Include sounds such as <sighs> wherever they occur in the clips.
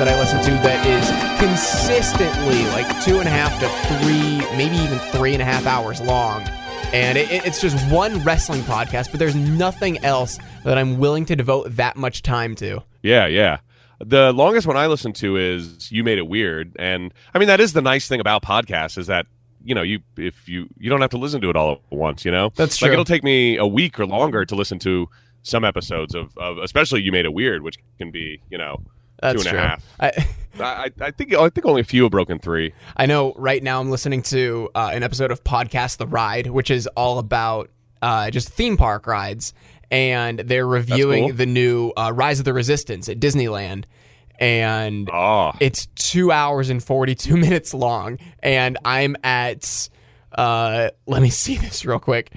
that I listen to that is consistently like two and a half to three, maybe even three and a half hours long. And it, it's just one wrestling podcast, but there's nothing else that I'm willing to devote that much time to. Yeah, yeah. The longest one I listen to is "You Made It Weird," and I mean that is the nice thing about podcasts is that you know you if you you don't have to listen to it all at once. You know, That's Like true. it'll take me a week or longer to listen to some episodes of, of especially "You Made It Weird," which can be you know That's two and true. a half. <laughs> I, I, I think I think only a few have broken three. I know right now I'm listening to uh, an episode of Podcast The Ride, which is all about uh, just theme park rides. And they're reviewing cool. the new uh, Rise of the Resistance at Disneyland. And Oh, it's two hours and 42 <laughs> minutes long. And I'm at, uh, let me see <laughs> this real quick.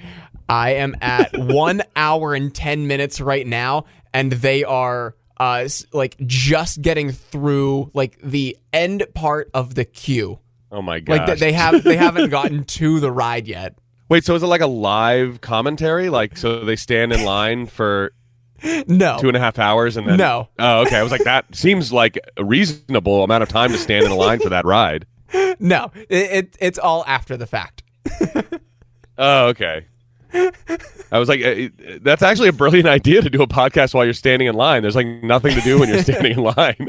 I am at one hour and 10 minutes right now. And they are uh, like just getting through like the end part of the queue. oh my god! Like th- they have they haven't <laughs> gotten to the ride yet. Wait, so is it like a live commentary? Like, so they stand in line for No, two and a half hours and then no, Oh, okay. I was like, that seems like a reasonable amount of time to stand in a line for that ride. <laughs> no. It, it it's all after the fact. <laughs> Oh, okay. I was like, eh, that's actually a brilliant idea to do a podcast while you're standing in line. There's like nothing to do when you're standing in <laughs> line.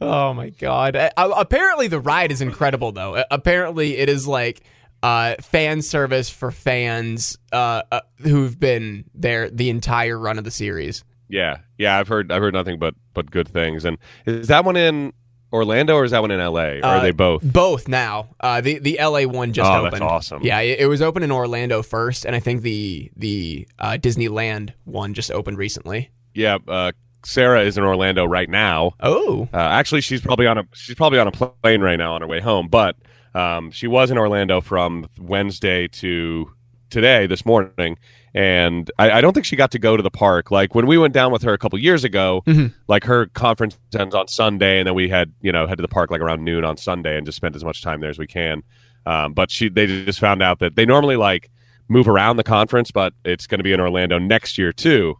Oh my god! Uh, uh, apparently, the ride is incredible, though. Uh, apparently, it is like uh, fan service for fans uh, uh, who've been there the entire run of the series. yeah, yeah. I've heard, I've heard nothing but but good things. And is that one in Orlando or is that one in L.A. Or are Uh, they both? Both now. Uh, the the LA one just opened. Oh, that's awesome. Yeah, it, it was open in Orlando first, and I think the the uh, Disneyland one just opened recently. Yeah. Uh, Sarah is in Orlando right now. Oh, Uh, actually, she's probably on a she's probably on a plane right now on her way home. But um, she was in Orlando from Wednesday to today, this morning, and I, I don't think she got to go to the park. Like when we went down with her a couple years ago, Mhm. like her conference ends on Sunday, and then we had you know head to the park like around noon on Sunday and just spent as much time there as we can. Um, but she they just found out that they normally like move around the conference, but it's going to be in Orlando next year too.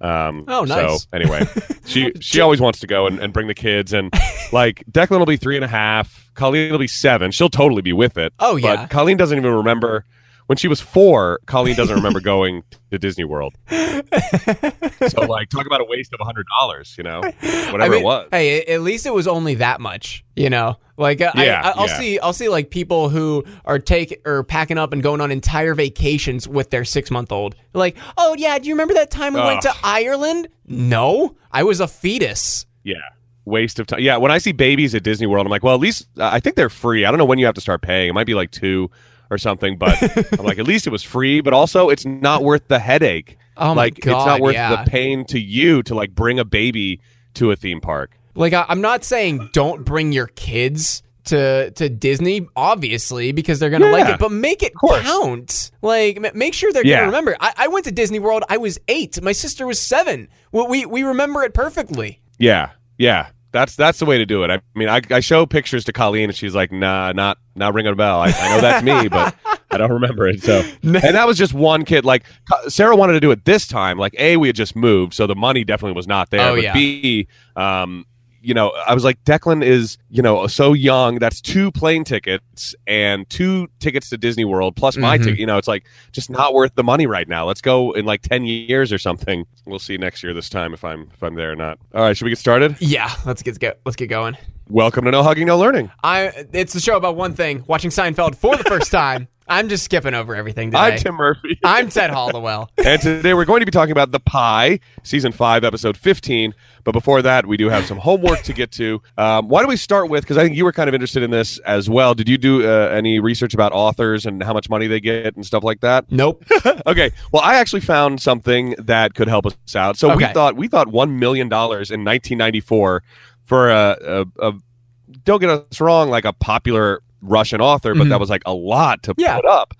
Um, Oh, nice. So <laughs> anyway, she <laughs> she always wants to go and, and bring the kids, and <laughs> like Declan will be three and a half, Colleen will be seven. She'll totally be with it. Oh, yeah. but Colleen doesn't even remember when she was four. Colleen doesn't remember going to Disney World. <laughs> so like, talk about a waste of a hundred dollars. You know, whatever I mean, it was. Hey, at least it was only that much, you know. Like, uh, Yeah, I, I, I'll yeah. see, I'll see like people who are take or packing up and going on entire vacations with their six month old. Like, oh yeah, do you remember that time we went to Ireland? No, I was a fetus. Yeah. Waste of time. Yeah, when I see babies at Disney World, I'm like, well, at least uh, I think they're free. I don't know when you have to start paying. It might be like two or something, but <laughs> I'm like, at least it was free. But also, it's not worth the headache. Oh my like, it's not worth yeah. the pain to you to like bring a baby to a theme park. Like, I, I'm not saying don't bring your kids to to Disney, obviously, because they're gonna like it, but make it count. Like, m- make sure they're Yeah. gonna remember. I, I went to Disney World. I was eight. My sister was seven. We we, we remember it perfectly. Yeah, yeah. That's that's the way to do it. I mean, I, I show pictures to Colleen, and she's like, "Nah, not not ringing a bell." I, I know that's me, <laughs> but I don't remember it. So, <laughs> and that was just one kid. Like Sarah wanted to do it this time. Like a, we had just moved, so the money definitely was not there. Oh, but yeah. B, um, you know, I was like, Declan is you know so young. That's two plane tickets and two tickets to Disney World plus my Mhm. ticket. You know, it's like just not worth the money right now. Let's go in like ten years or something. We'll see next year this time if I'm if I'm there or not. All right, should we get started? Yeah, let's get go, let's get going. Welcome to No Hugging, No Learning. I it's the show about one thing: watching Seinfeld for the first <laughs> time. I'm just skipping over everything today. I'm Tim Murphy. <laughs> I'm Ted Hollowell. and today we're going to be talking about The Pie, season 5, episode 15. But before that, we do have some homework to get to. Um, why don't we start with, because I think you were kind of interested in this as well. Did you do uh, any research about authors and how much money they get and stuff like that? Nope. <laughs> okay. Well, I actually found something that could help us out. So we thought we thought $1 million in 1994 for a, a, a don't get us wrong, like a popular Russian author, but Mhm. that was like a lot to Yeah. put up.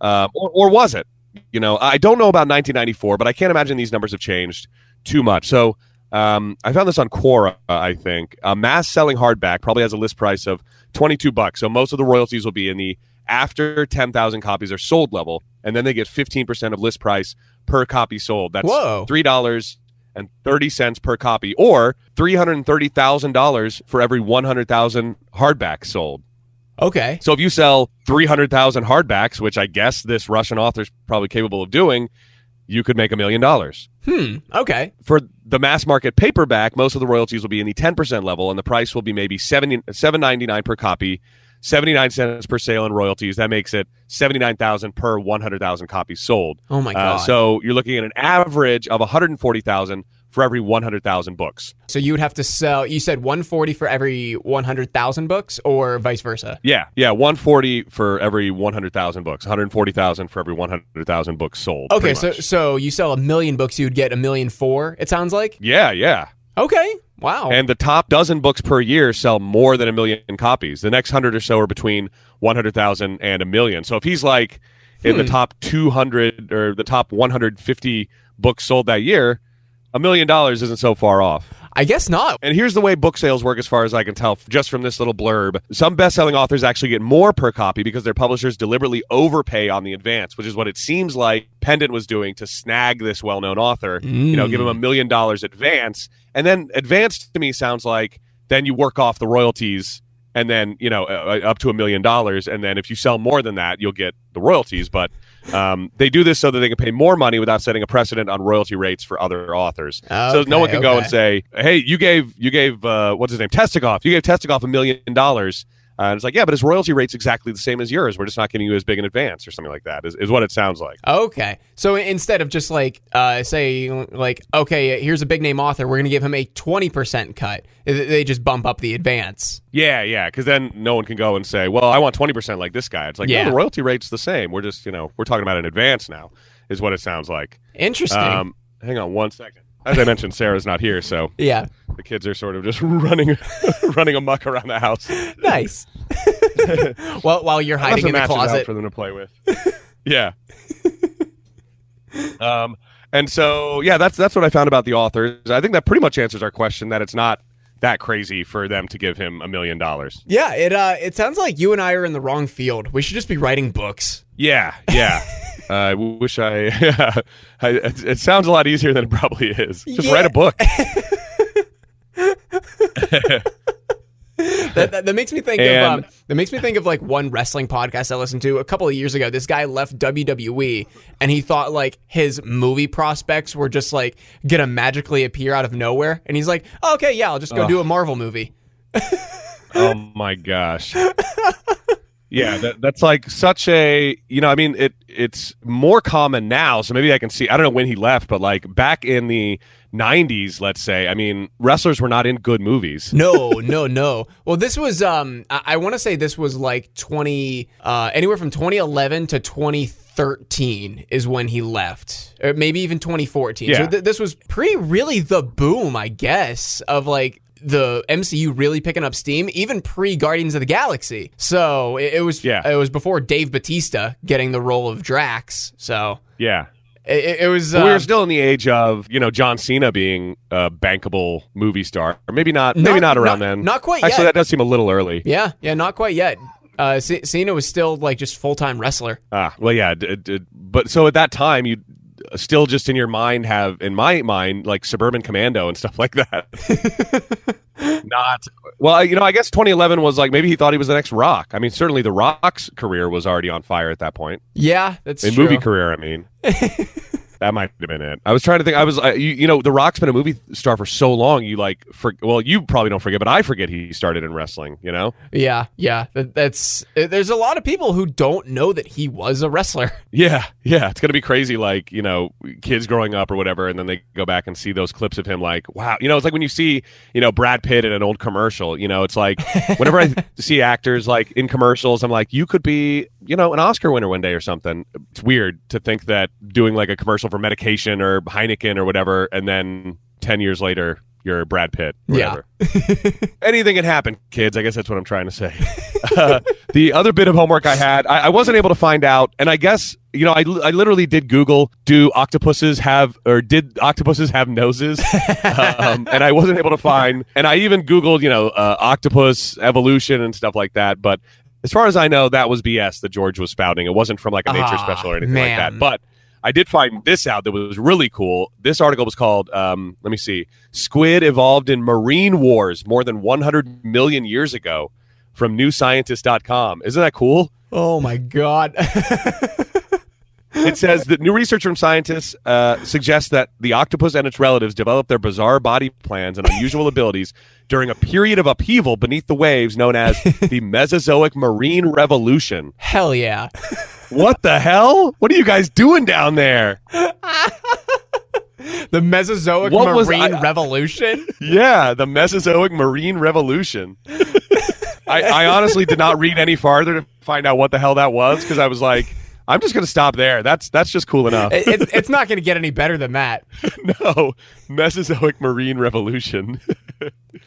Um, or, or was it? You know, I don't know about 1994, but I can't imagine these numbers have changed too much. So um, I found this on Quora, I think. A mass selling hardback probably has a list price of 22 bucks. So most of the royalties will be in the after 10,000 copies are sold level, and then they get 15% of list price per copy sold. That's Whoa. $3 and thirty cents per copy, or three hundred and thirty thousand dollars for every one hundred thousand hardbacks sold. Okay. So if you sell three hundred thousand hardbacks, which I guess this Russian author is probably capable of doing, you could make a million dollars. Hmm. Okay. For the mass market paperback, most of the royalties will be in the ten percent level, and the price will be maybe seven seven ninety nine per copy. 79 cents per sale in royalties. That makes it 79,000 per 100,000 copies sold. Oh my god. Uh, so you're looking at an average of 140,000 for every 100,000 books. So you would have to sell. You said 140 for every 100,000 books, or vice versa. Yeah, yeah, 140 for every 100,000 books, 140,000 for every 100,000 books sold. Okay, so so you sell a million books, you would get a million four. It sounds like. yeah, yeah. Okay. Wow. And the top dozen books per year sell more than a million copies. The next 100 or so are between 100,000 and a million. So if he's like in the Hmm. top 200 or the top 150 books sold that year, a million dollars isn't so far off. I guess not. And here's the way book sales work, as far as I can tell, just from this little blurb. Some best selling authors actually get more per copy because their publishers deliberately overpay on the advance, which is what it seems like Pendant was doing to snag this well known author. You know, give him a million dollars advance. And then advance to me sounds like then you work off the royalties and then, you know, uh, up to a million dollars. And then if you sell more than that, you'll get the royalties. But um, they do this so that they can pay more money without setting a precedent on royalty rates for other authors. so no one Okay, can go and say, "Hey, you gave you gave uh, what's his name Testikov, you gave Testikov a million dollars." Uh, and it's like, yeah, but his royalty rate's exactly the same as yours. We're just not giving you as big an advance or something like that. Is, is what it sounds like. Okay. So instead of just like uh, say like okay, here's a big name author, we're going to give him a 20% cut. They just bump up the advance. Yeah, yeah, because then no one can go and say, "Well, I want twenty percent like this guy." It's like, Yeah. no, the royalty rate's the same. We're just, you know, we're talking about an advance now. Is what it sounds like. Interesting. Um, hang on one second. As I mentioned, Sarah's not here, so yeah. the kids are sort of just <laughs> running, <laughs> running amuck around the house. Nice. <laughs> well, while you're hiding in the closet. for them to play with. yeah. um, and so yeah, that's that's what I found about the authors. I think that pretty much answers our question that it's not that crazy for them to give him a million dollars. Yeah, it uh, it sounds like you and I are in the wrong field. We should just be writing books. Yeah, yeah. Uh, I wish I, <laughs> I. It, it sounds a lot easier than it probably is. Just Yeah. write a book. <laughs> That, that, that makes me think And- of um, that makes me think of like one wrestling podcast I listened to a couple of years ago. This guy left WWE and he thought like his movie prospects were just like gonna magically appear out of nowhere. And he's like, oh, okay, yeah, I'll just go do a Marvel movie. oh my gosh. <laughs> Yeah, that, that's like such a you know I mean it it's more common now so maybe I can see I don't know when he left but like back in the 90s let's say I mean wrestlers were not in good movies <laughs> No, no, no. Well, this was um, I, I want to say this was like twenty, uh, anywhere from twenty eleven to twenty thirteen is when he left, or maybe even twenty fourteen. So Yeah. th- this was pre really the boom, I guess, of like the MCU really picking up steam, even pre Guardians of the Galaxy. So it, it was, Yeah. it was before Dave Batista getting the role of Drax. So yeah it, it- was. But we uh, were still in the age of you know John Cena being a bankable movie star or maybe not maybe Not- not around not- then not quite actually yet. that does seem a little early yeah, yeah, not quite yet. Uh, C- Cena was still like just full time wrestler. Ah, well, yeah, d- d- but so at that time, you still just in your mind have, in my mind, like Suburban Commando and stuff <laughs> like that. <laughs> Not well, you know. I guess 2011 was like maybe he thought he was the next Rock. I mean, certainly the Rock's career was already on fire at that point. Yeah, that's In true. movie career, I mean. <laughs> That might have been it. I was trying to think. I was, uh, you, you know, The Rock's been a movie star for so long. You like, for, well, you probably don't forget, but I forget he started in wrestling. You know? Yeah, yeah. That, that's uh, there's a lot of people who don't know that he was a wrestler. <laughs> Yeah, yeah. It's gonna be crazy. Like you know, kids growing up or whatever, and then they go back and see those clips of him. Like, wow, you know, it's like when you see you know Brad Pitt in an old commercial. You know, it's like <laughs> whenever I see actors like in commercials, I'm like, you could be you know an Oscar winner one day or something. It's weird to think that doing like a commercial for medication or Heineken or whatever, and then ten years later. You're Brad Pitt. Yeah. <laughs> Anything can happen, kids. I guess that's what I'm trying to say. <laughs> Uh, the other bit of homework I had, I, I wasn't able to find out, and I guess you know, I, I literally did Google, do octopuses have or did octopuses have noses? <laughs> um, and I wasn't able to find, and I even Googled, you know, uh, octopus evolution and stuff like that, but. As far as I know, that was BS that George was spouting. It wasn't from like a nature Ah, special or anything like that. But I did find this out that was really cool. This article was called, um, let me see, Squid Evolved in Marine Wars more than 100 million years ago from newscientist.com. Isn't that cool? Oh my god. It says that new research from scientists uh, suggests that the octopus and its relatives developed their bizarre body plans and unusual abilities during a period of upheaval beneath the waves known as <laughs> the Mesozoic Marine Revolution. Hell yeah. What the hell? What are you guys doing down there? <laughs> The Mesozoic What Marine I- uh, Revolution? <laughs> Yeah, the Mesozoic Marine Revolution. <laughs> I, I honestly did not read any farther to find out what the hell that was because I was like, I'm just going to stop there. That's that's just cool enough. It- it's, it's not going to get any better than that. no, Mesozoic Marine Revolution.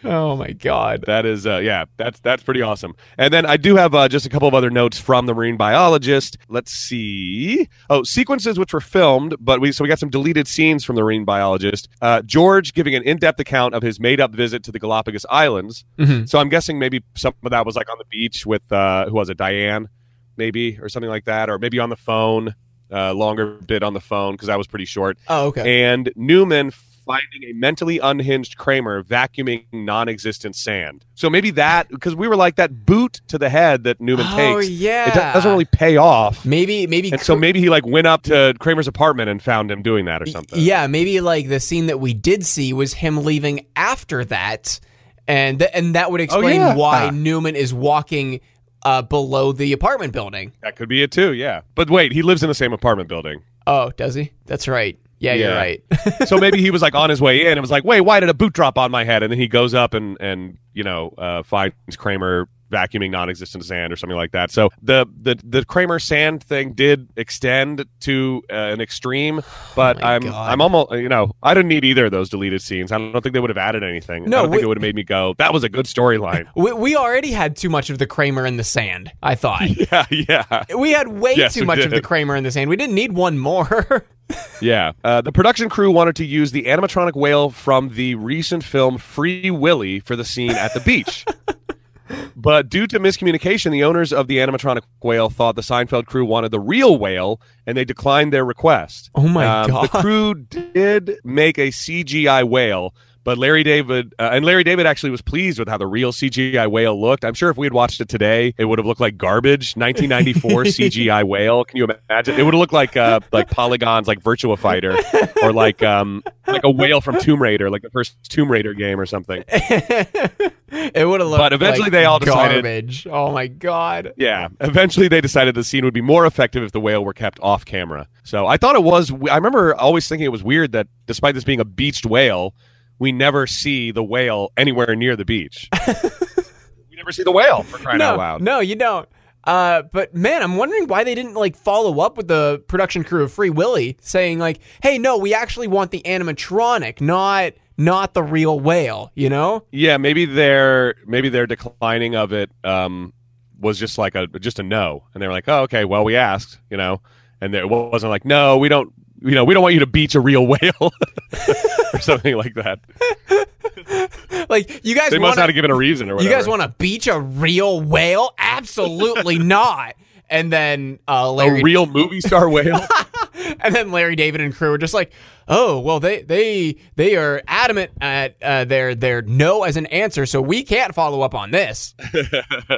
Oh my god. That is, uh, yeah, that's that's pretty awesome. And then I do have uh, just a couple of other notes from the marine biologist. Let's see. Oh, sequences which were filmed, but we so we got some deleted scenes from the marine biologist. Uh, George giving an in-depth account of his made-up visit to the Galapagos Islands. Mhm. So I'm guessing maybe some of that was like on the beach with uh, who was it, Diane, maybe or something like that, or maybe on the phone. Uh, longer bit on the phone because that was pretty short Oh, okay. and Newman finding a mentally unhinged Kramer vacuuming non-existent sand. So maybe that because we were like that boot to the head that Newman oh takes. yeah. It doesn't really pay off. Maybe maybe And so maybe he like went up to Kramer's apartment and found him doing that or something. Yeah, maybe like the scene that we did see was him leaving after that, and th- and that would explain Oh, yeah. why Newman is walking uh, below the apartment building. That could be it too. Yeah. But wait, he lives in the same apartment building. Oh, does he? That's right. Yeah, you're Yeah. right. <laughs> so maybe he was like on his way in and was like, "Wait, why did a boot drop on my head?" And then he goes up and and you know uh, finds Kramer vacuuming non-existent sand or something like that. So the the the Kramer sand thing did extend to uh, an extreme, <sighs> but Oh I'm God. I'm almost you know I didn't need either of those deleted scenes. I don't think they would have added anything. No, I don't think it would have made me go, "That was a good storyline." <laughs> we, we already had too much of the Kramer in the sand. I thought <laughs> yeah, yeah. we had way Yes, too we much of the Kramer in the sand. We didn't need one more. <laughs> Yeah. Uh, the production crew wanted to use the animatronic whale from the recent film Free Willy for the scene at the beach. But due to miscommunication, the owners of the animatronic whale thought the Seinfeld crew wanted the real whale and they declined their request. Oh my Um, God. The crew did make a CGI whale. But Larry David uh, and Larry David actually was pleased with how the real CGI whale looked. I'm sure if we had watched it today, it would have looked like garbage. <laughs> 1994 CGI whale. Can you imagine? It would have looked like uh, <laughs> like polygons, like Virtua Fighter, or like um like a whale from Tomb Raider, like the first Tomb Raider game or something. <laughs> it would have looked. But eventually like they all decided- garbage. Oh my god. Yeah. Eventually, they decided the scene would be more effective if the whale were kept off camera. So I thought it was. I remember always thinking it was weird that despite this being a beached whale, we never see the whale anywhere near the beach. <laughs> we never see the whale for crying no, out loud. No, you don't. Uh, but man, I'm wondering why they didn't like follow up with the production crew of Free Willy, saying like, "Hey, no, we actually want the animatronic, not not the real whale." You know? Yeah, maybe their maybe their declining of it um, was just like a just a no, and they were like, oh, okay, well, we asked, you know, and there- it wasn't like, no, we don't, you know, we don't want you to beach a real whale <laughs> or something like that. Like, you guys They must want not have given a reason or whatever. you guys want to beach a real whale? Absolutely <laughs> not. And then uh, a real movie star whale? <laughs> and then Larry David and crew are just like, "Oh, well they they they are adamant at uh, their their no as an answer, so we can't follow up on this."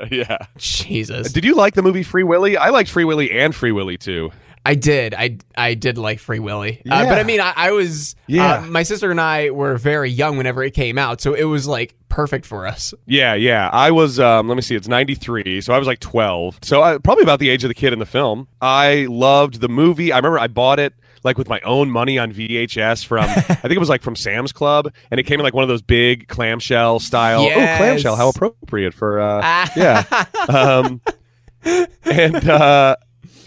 yeah. Jesus. Did you like the movie Free Willy? I liked Free Willy and Free Willy too. I did. I I did like Free Willy. Uh, but I mean, I, I was. Yeah. Uh, my sister and I were very young whenever it came out, so it was like perfect for us. Yeah, yeah. I was. Um, let me see. It's ninety three, so I was like twelve. So I, probably about the age of the kid in the film. I loved the movie. I remember I bought it like with my own money on VHS from. <laughs> I think it was like from Sam's Club, and it came in like one of those big clamshell style. Yes. Oh, clamshell! How appropriate for. Uh, <laughs> yeah. Um, and uh,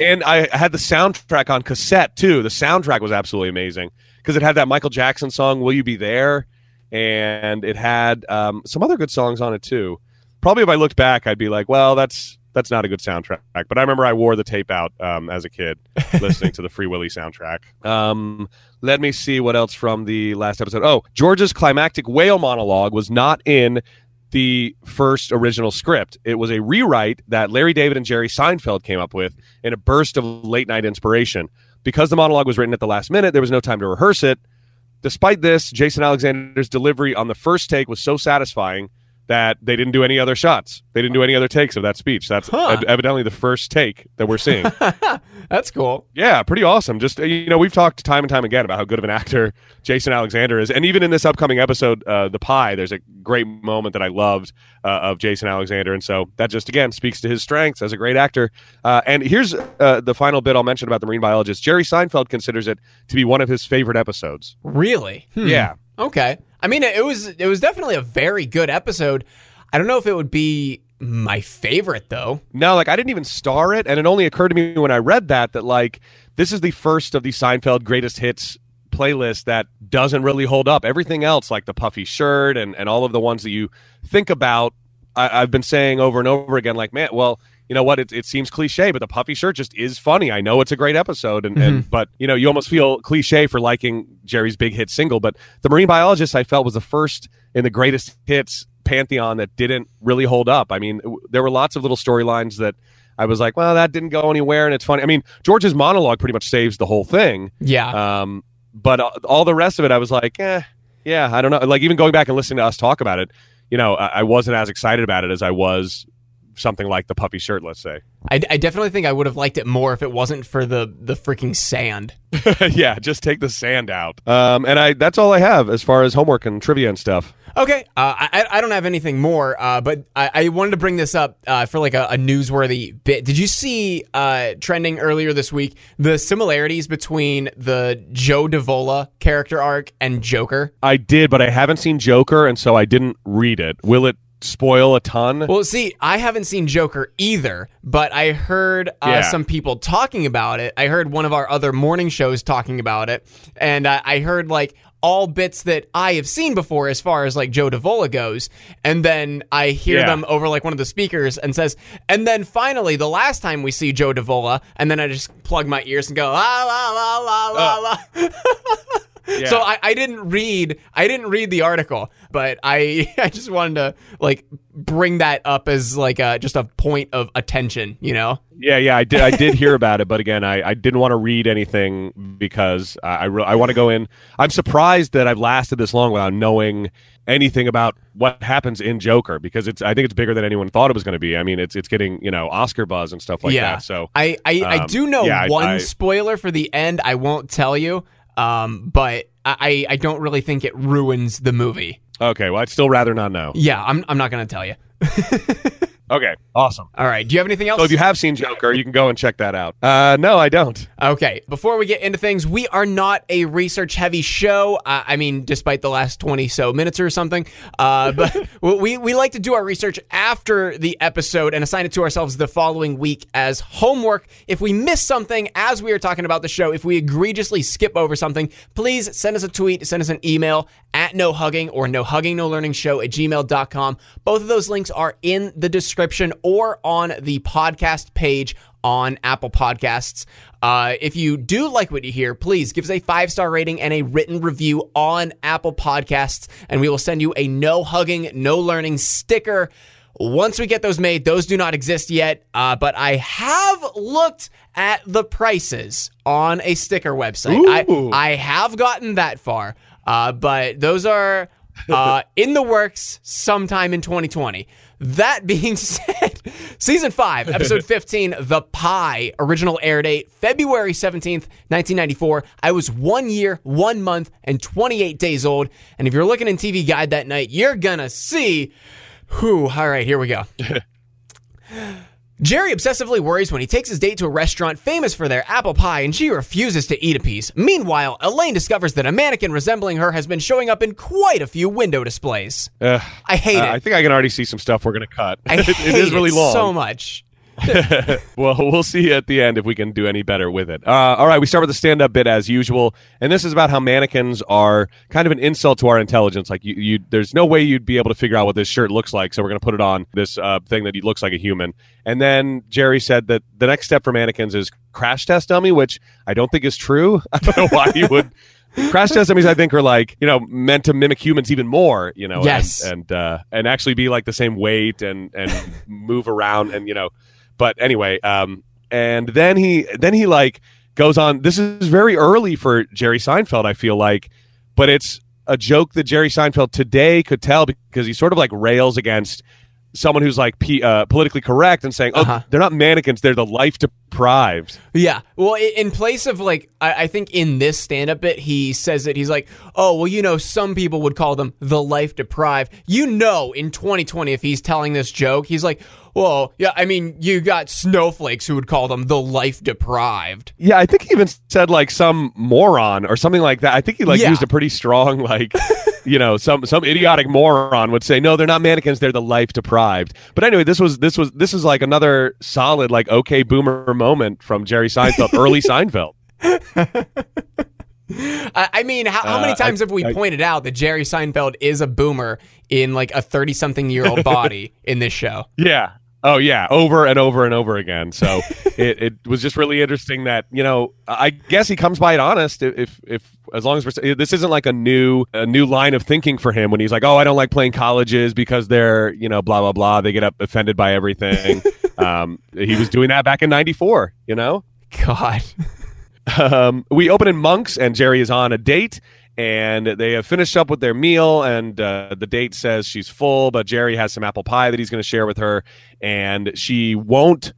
and I had the soundtrack on cassette too. The soundtrack was absolutely amazing because it had that Michael Jackson song "Will You Be There," and it had um, some other good songs on it too. Probably if I looked back, I'd be like, "Well, that's that's not a good soundtrack." But I remember I wore the tape out um, as a kid, <laughs> listening to the Free Willy soundtrack. Um, let me see what else from the last episode. Oh, George's climactic whale monologue was not in the first original script. It was a rewrite that Larry David and Jerry Seinfeld came up with in a burst of late night inspiration. because the monologue was written at the last minute, there was no time to rehearse it. Despite this, Jason Alexander's delivery on the first take was so satisfying that they didn't do any other shots. They didn't do any other takes of that speech. That's Huh. ev- evidently the first take that we're seeing. <laughs> That's cool. yeah, pretty awesome. Just uh, you know, we've talked time and time again about how good of an actor Jason Alexander is, and even in this upcoming episode, uh, The Pie, there's a great moment that I loved uh, of Jason Alexander, and so that just again speaks to his strengths as a great actor. Uh, and here's uh, the final bit I'll mention about the marine biologist. Jerry Seinfeld considers it to be one of his favorite episodes. Really? Hmm. Yeah. Okay. I mean, it was it was definitely a very good episode. I don't know if it would be my favorite though. No, like I didn't even star it, and it only occurred to me when I read that that like this is the first of the Seinfeld greatest hits playlist that doesn't really hold up. Everything else, like the puffy shirt and and all of the ones that you think about, I, I've been saying over and over again, like man, well. You know what? It, it seems cliche, but the puffy shirt just is funny. I know it's a great episode, and, and but you know you almost feel cliche for liking Jerry's big hit single. But the Marine Biologist, I felt, was the first in the greatest hits pantheon that didn't really hold up. I mean, w- there were lots of little storylines that I was like, well, that didn't go anywhere, and it's funny. I mean, George's monologue pretty much saves the whole thing. Yeah. Um, but uh, all the rest of it, I was like, eh, yeah, I don't know. Like even going back and listening to us talk about it, you know, I, I wasn't as excited about it as I was something like the puffy shirt. Let's say, I, I definitely think I would have liked it more if it wasn't for the the freaking sand. <laughs> yeah, just take the sand out. Um, and I that's all I have as far as homework and trivia and stuff. Okay, uh, I I don't have anything more, uh, but I, I wanted to bring this up uh, for like a, a newsworthy bit. Did you see uh, trending earlier this week the similarities between the Joe Davola character arc and Joker? I did, but I haven't seen Joker, and so I didn't read it. Will it spoil a ton? Well, see, I haven't seen Joker either, but I heard uh, Yeah. some people talking about it. I heard one of our other morning shows talking about it, and uh, I heard like all bits that I have seen before as far as like Joe Davola goes, and then I hear Yeah. them over like one of the speakers and says, and then finally the last time we see Joe Davola, and then I just plug my ears and go la la la la la la. <laughs> Yeah. So I, I didn't read I didn't read the article, but I <laughs> I just wanted to like bring that up as like a, just a point of attention, you know? Yeah, yeah, I did. I did hear about it, but again, I, I didn't want to read anything because I I, re- I want to go in. I'm surprised that I've lasted this long without knowing anything about what happens in Joker because it's I think it's bigger than anyone thought it was going to be. I mean, it's it's getting you know Oscar buzz and stuff like yeah. that. So I I, I um, do know yeah, I- one I- spoiler for the end. I won't tell you, um, but I I don't really think it ruins the movie. okay, well, I'd still rather not know. Yeah, I'm I'm not gonna tell you. <laughs> Okay, awesome. All right. Do you have anything else? So if you have seen Joker, you can go and check that out. Uh, no, I don't. Okay, before we get into things, we are not a research heavy show. Uh, I mean, despite the last 20 so minutes or something. Uh, but <laughs> we, we like to do our research after the episode and assign it to ourselves the following week as homework. If we miss something as we are talking about the show, if we egregiously skip over something, please send us a tweet, send us an email at no hugging or no hugging, no learning show at gmail.com. Both of those links are in the description or on the podcast page on Apple Podcasts. Uh, if you do like what you hear, please give us a five star rating and a written review on Apple Podcasts, and we will send you a no hugging, no learning sticker. Once we get those made, those do not exist yet, uh, but I have looked at the prices on a sticker website. I, I have gotten that far, uh, but those are uh, in the works sometime in 2020. That being <laughs> said, season five, episode <laughs> 15, The Pie, original air date, February 17th, 1994. I was one year, one month, and 28 days old. And if you're looking in TV Guide that night, you're gonna see. Whew, all right, here we go. <laughs> Jerry obsessively worries when he takes his date to a restaurant famous for their apple pie and she refuses to eat a piece. Meanwhile, Elaine discovers that a mannequin resembling her has been showing up in quite a few window displays. Uh, I hate uh, it. I think I can already see some stuff we're going to cut. I hate <laughs> it is really long. so much. <laughs> well, we'll see at the end if we can do any better with it. Uh, all right, we start with the stand up bit as usual. And this is about how mannequins are kind of an insult to our intelligence. Like, you, you there's no way you'd be able to figure out what this shirt looks like. So we're going to put it on this uh, thing that looks like a human. And then Jerry said that the next step for mannequins is crash test dummy, which I don't think is true. <laughs> I don't know why you would. Crash test dummies, I think, are like you know meant to mimic humans even more. You know, Yes. and and, uh, and actually be like the same weight and and move around and you know but anyway um and then he then he like goes on. This is very early for Jerry Seinfeld, I feel like, but it's a joke that Jerry Seinfeld today could tell because he sort of like rails against someone who's like P, uh, politically correct and saying, "Oh, Uh-huh. they're not mannequins; they're the life deprived." Yeah. Well, in place of like, I, I think in this stand up bit, he says it. He's like, oh, well, you know, some people would call them the life deprived. You know, in 2020, if he's telling this joke, he's like, well, yeah, I mean, you got snowflakes who would call them the life deprived. Yeah, I think he even said like some moron or something like that. I think he like Yeah. used a pretty strong like, you know, some some idiotic moron would say, "No, they're not mannequins; they're the life deprived." But anyway, this was this was this is like another solid like okay boomer moment from Jerry Seinfeld, early <laughs> Seinfeld. I, mean, how, how many Uh, times I- have we I- pointed out that Jerry Seinfeld is a boomer in like a 30 something year old <laughs> body in this show? Yeah. Oh yeah, over and over and over again. So <laughs> it, it was just really interesting that you know I guess he comes by it honest. If if as long as we're this isn't like a new a new line of thinking for him when he's like, oh, I don't like playing colleges because they're you know blah blah blah. They get up offended by everything. <laughs> um, he was doing that back in '94. You know. God. <laughs> Um, we open in Monks, and Jerry is on a date, and they have finished up with their meal. And uh, the date says she's full, but Jerry has some apple pie that he's going to share with her, and she won't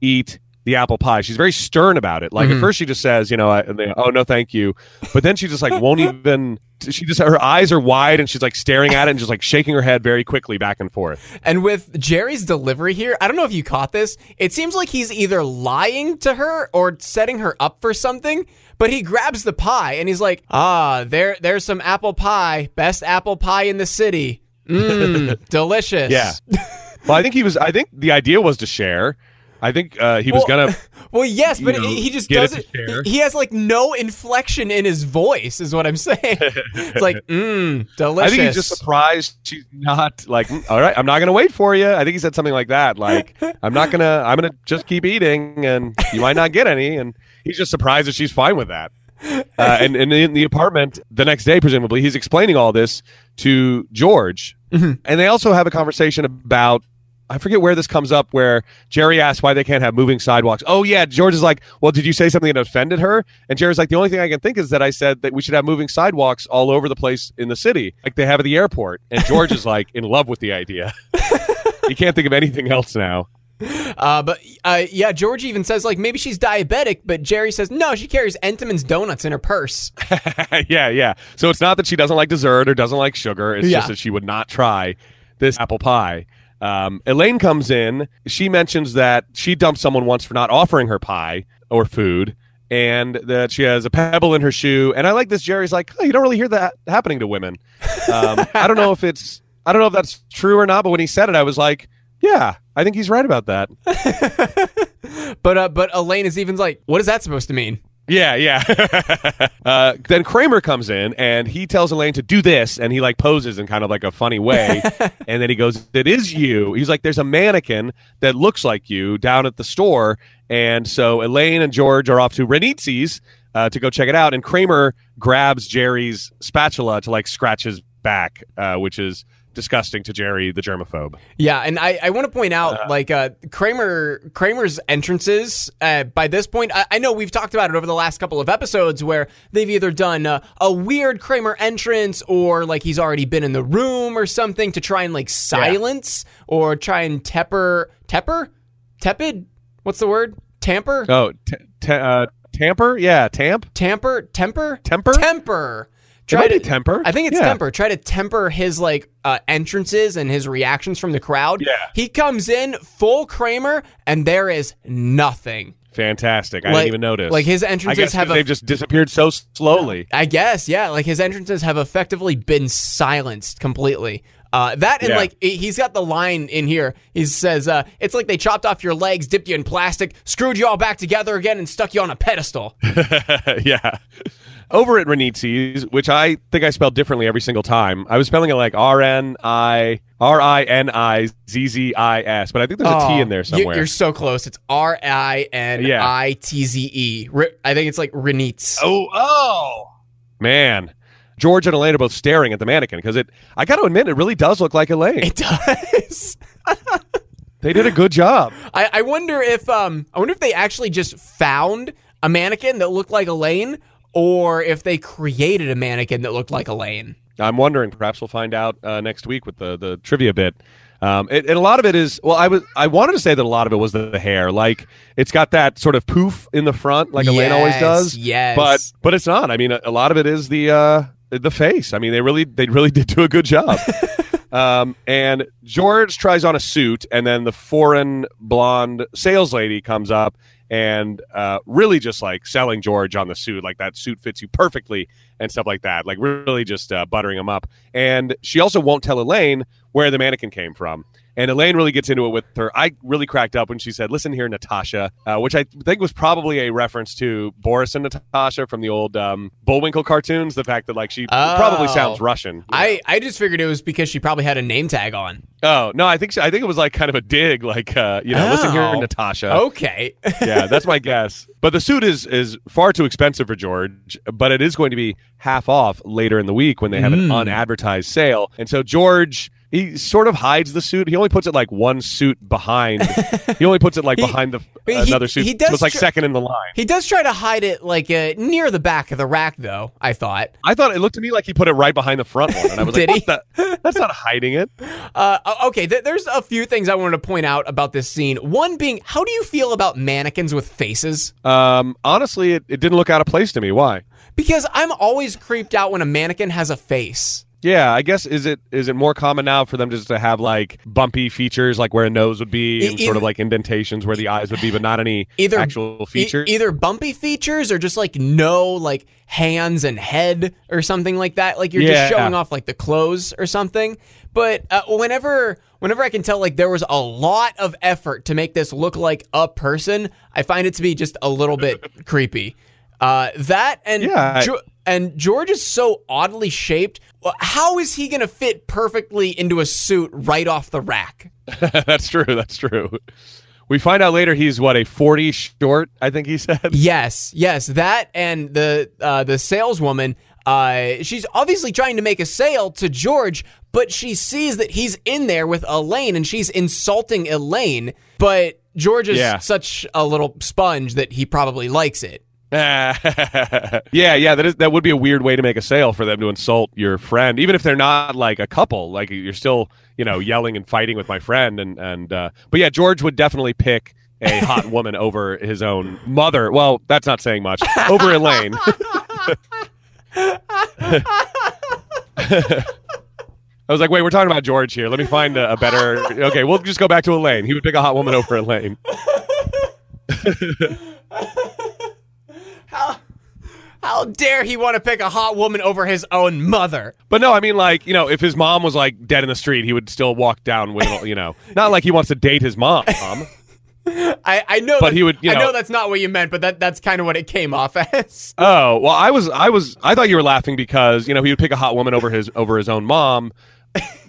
eat the apple pie. She's very stern about it. Like Mhm. at first, she just says, you know, I, they, oh no, thank you, but then she just like won't even. She just her eyes are wide, and she's like staring at it, and just like shaking her head very quickly back and forth. And with Jerry's delivery here, I don't know if you caught this. It seems like he's either lying to her or setting her up for something. But he grabs the pie and he's like, "Ah, there, there's some apple pie. Best apple pie in the city. Mmm, <laughs> delicious." Yeah. Well, I think he was. I think the idea was to share. I think uh, he was Well- gonna. <laughs> Well, yes, but know, he just does it it. to share. He, he has like no inflection in his voice, is what I'm saying. it's like, mmm, <laughs> delicious. I think he's just surprised she's not like, "Mm, all right, I'm not going to wait for you. I think he said something like that. Like, I'm not to, I'm going to just keep eating and you might not get any. And he's just surprised that she's fine with that. Uh, and, and in the apartment the next day, presumably, he's explaining all this to George. Mhm. And they also have a conversation about, I forget where this comes up, where Jerry asks why they can't have moving sidewalks. Oh, yeah. George is like, well, did you say something that offended her? And Jerry's like, the only thing I can think is that I said that we should have moving sidewalks all over the place in the city, like they have at the airport. And George is like in love with the idea. <laughs> he can't think of anything else now. Uh, but uh, yeah, George even says like maybe she's diabetic, but Jerry says no, she carries Entenmann's donuts in her purse. <laughs> yeah, yeah. So it's not that she doesn't like dessert or doesn't like sugar. It's Yeah. just that she would not try this apple pie. Um, Elaine comes in. She mentions that she dumped someone once for not offering her pie or food, and that she has a pebble in her shoe. And I like this. Jerry's like, oh, you don't really hear that happening to women. Um, I don't know if it's, I don't know if that's true or not. But when he said it, I was like, yeah, I think he's right about that. <laughs> But uh, but Elaine is even like, what is that supposed to mean? Yeah, yeah. <laughs> uh, then Kramer comes in and he tells Elaine to do this, and he like poses in kind of like a funny way, <laughs> and then he goes, "It is you." He's like, "There's a mannequin that looks like you down at the store," and so Elaine and George are off to Renitzi's uh, to go check it out, and Kramer grabs Jerry's spatula to like scratch his back, uh, which is disgusting to Jerry, the germaphobe. Yeah, and I, I want to point out like uh, Kramer Kramer's entrances. Uh, by this point, I, I know we've talked about it over the last couple of episodes where they've either done uh, a weird Kramer entrance or like he's already been in the room or something to try and like silence or try and temper temper tepid. What's the word? Tamper. Oh, t- t- uh, tamper? Yeah, tamp, Tamper. Temper. temper. Temper. Might be temper. I think it's Yeah. temper. Try to temper his like uh, entrances and his reactions from the crowd. Yeah. He comes in full Kramer, and there is nothing. Fantastic. I Like- didn't even notice. like his entrances have they've just disappeared so slowly. I guess, yeah. Like his entrances have effectively been silenced completely. Uh, that and Yeah. like he- he's got the line in here. He says, uh, "It's like they chopped off your legs, dipped you in plastic, screwed you all back together again, and stuck you on a pedestal." <laughs> yeah. Over at Renitzi's, which I think I spelled differently every single time. I was spelling it like R N I R I N I Z Z I S, but I think there's a T Oh, in there somewhere. You're so close. It's R I N I T Z E. I think it's like Renitz. oh, oh, man. George and Elaine are both staring at the mannequin because it. I got to admit, it really does look like Elaine. It does. <laughs> they did a good job. I, I wonder if um I wonder if they actually just found a mannequin that looked like Elaine or if they created a mannequin that looked like Elaine. I'm wondering. Perhaps we'll find out uh, next week with the the trivia bit. Um, it, and a lot of it is well, I was I wanted to say that a lot of it was the, the hair, like it's got that sort of poof in the front, like Elaine always does. yes. but but it's not. I mean, a, a lot of it is the uh, the face. I mean, they really they really <laughs> did do a good job. <laughs> um, and George tries on a suit, and then the foreign blonde sales lady comes up and uh, really just like selling George on the suit, like that suit fits you perfectly and stuff like that, like really just uh, buttering him up. And she also won't tell Elaine where the mannequin came from. And Elaine really gets into it with her. I really cracked up when she said, "Listen here, Natasha," uh, which I think was probably a reference to Boris and Natasha from the old um, Bullwinkle cartoons. The fact that like she probably Oh. sounds Russian. you know? I, I just figured it was because she probably had a name tag on. oh no, I think she, I think it was like kind of a dig, like uh, you know, listen here, Oh. Natasha. Okay. <laughs> yeah, that's my guess. But the suit is is far too expensive for George, but it is going to be half off later in the week when they have an Mm. unadvertised sale. And so George he sort of hides the suit. He only puts it like one suit behind. he only puts it like <laughs> He- behind the he- another suit. he so does it's like tr- second in the line. he does try to hide it like uh, near the back of the rack, though, I thought. I thought it looked to me like he put it right behind the front one, and I was <laughs> Did like? The? That's not hiding it." <laughs> Uh, okay, th- there's a few things I wanted to point out about this scene. One being, how do you feel about mannequins with faces? Um, honestly, it, it didn't look out of place to me. Why? Because I'm always creeped out when a mannequin has a face. Yeah, I guess is it is it more common now for them just to have like bumpy features, like where a nose would be, E- and sort of like indentations where the eyes would be, but not any Either actual e- features? either bumpy features or just like no like hands and head or something like that. Like you're Yeah. just showing off like the clothes or something. But uh, whenever whenever I can tell like there was a lot of effort to make this look like a person, I find it to be just a little bit creepy. Uh, that and Yeah, I- and George is so oddly shaped. How is he going to fit perfectly into a suit right off the rack? <laughs> that's true. That's true. We find out later he's what a forty short. I think he said. <laughs> Yes, yes, that and the uh, the saleswoman. Uh, she's obviously trying to make a sale to George, but she sees that he's in there with Elaine, and she's insulting Elaine. But George is Yeah. such a little sponge that he probably likes it. <laughs> yeah, yeah. That is that would be a weird way to make a sale for them to insult your friend, even if they're not like a couple. Like you're still, you know, yelling and fighting with my friend, and and. Uh, but yeah, George would definitely pick a hot <laughs> woman over his own mother. Well, that's not saying much. Over Elaine. <laughs> I was like, wait, we're talking about George here. Let me find a, a better. Okay, we'll just go back to Elaine. He would pick a hot woman over Elaine. How dare he want to pick a hot woman over his own mother? But no, I mean, like, you know, if his mom was like dead in the street, he would still walk down with, <laughs> you know, not like he wants to date his mom. <laughs> I, I know, But that- he would, you I know- know that's not what you meant, but that that's kind of what it came off <laughs> as. Oh well, I was, I was, I thought you were laughing because you know he would pick a hot woman over his over his own mom,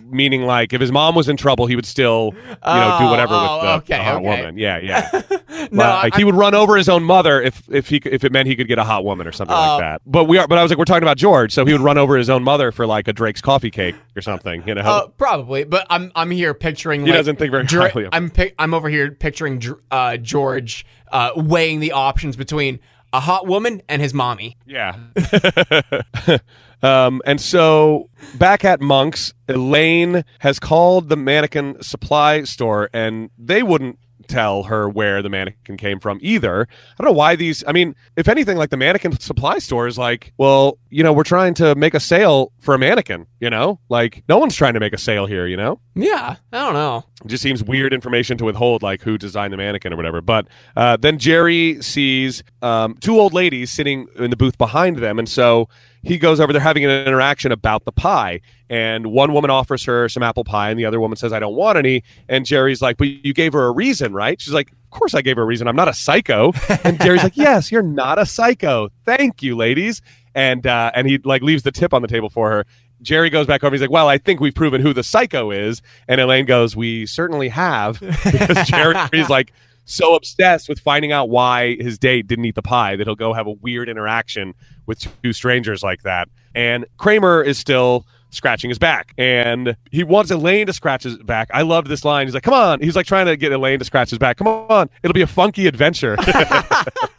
meaning like if his mom was in trouble, he would still, you know, do Oh, whatever oh, with the, okay, the hot okay. woman. Yeah, yeah. <laughs> No, like I- he would run over his own mother if if he if it meant he could get a hot woman or something Oh. like that. But we are, but I was like, we're talking about George, so he would run over his own mother for like a Drake's coffee cake or something. You know. Uh, probably, but I'm I'm here picturing. He like, doesn't think very Dra- highly I'm pic- I'm over here picturing uh, George uh, weighing the options between a hot woman and his mommy. Yeah. <laughs> <laughs> um, and so back at Monk's, Elaine has called the mannequin supply store, and they wouldn't tell her where the mannequin came from either. I don't know why these. I mean, if anything, like the mannequin supply store is like, well, you know, we're trying to make a sale for a mannequin. You know, like no one's trying to make a sale here. You know. Yeah, I don't know. It just seems weird information to withhold, like who designed the mannequin or whatever. But uh, then Jerry sees um, two old ladies sitting in the booth behind them, and so he goes over there having an interaction about the pie. And one woman offers her some apple pie, and the other woman says, "I don't want any." And Jerry's like, "But you gave her a reason, right?" She's like, "Of course I gave her a reason. I'm not a psycho." <laughs> And Jerry's like, "Yes, you're not a psycho. Thank you, ladies." And uh, and he like leaves the tip on the table for her. Jerry goes back over. He's like, "Well, I think we've proven who the psycho is." And Elaine goes, "We certainly have," <laughs> because Jerry's like so obsessed with finding out why his date didn't eat the pie that he'll go have a weird interaction with two strangers like that. And Kramer is still scratching his back, and he wants Elaine to scratch his back. I loved this line. He's like, "Come on!" He's like trying to get Elaine to scratch his back. Come on, it'll be a funky adventure. <laughs> <laughs>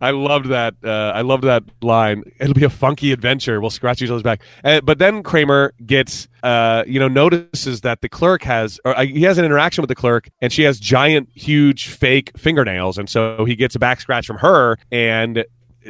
I loved that. Uh, I loved that line. It'll be a funky adventure. We'll scratch each other's back. Uh, but then Kramer gets, uh, you know, notices that the clerk has, or uh, he has an interaction with the clerk, and she has giant, huge, fake fingernails, and so he gets a back scratch from her, and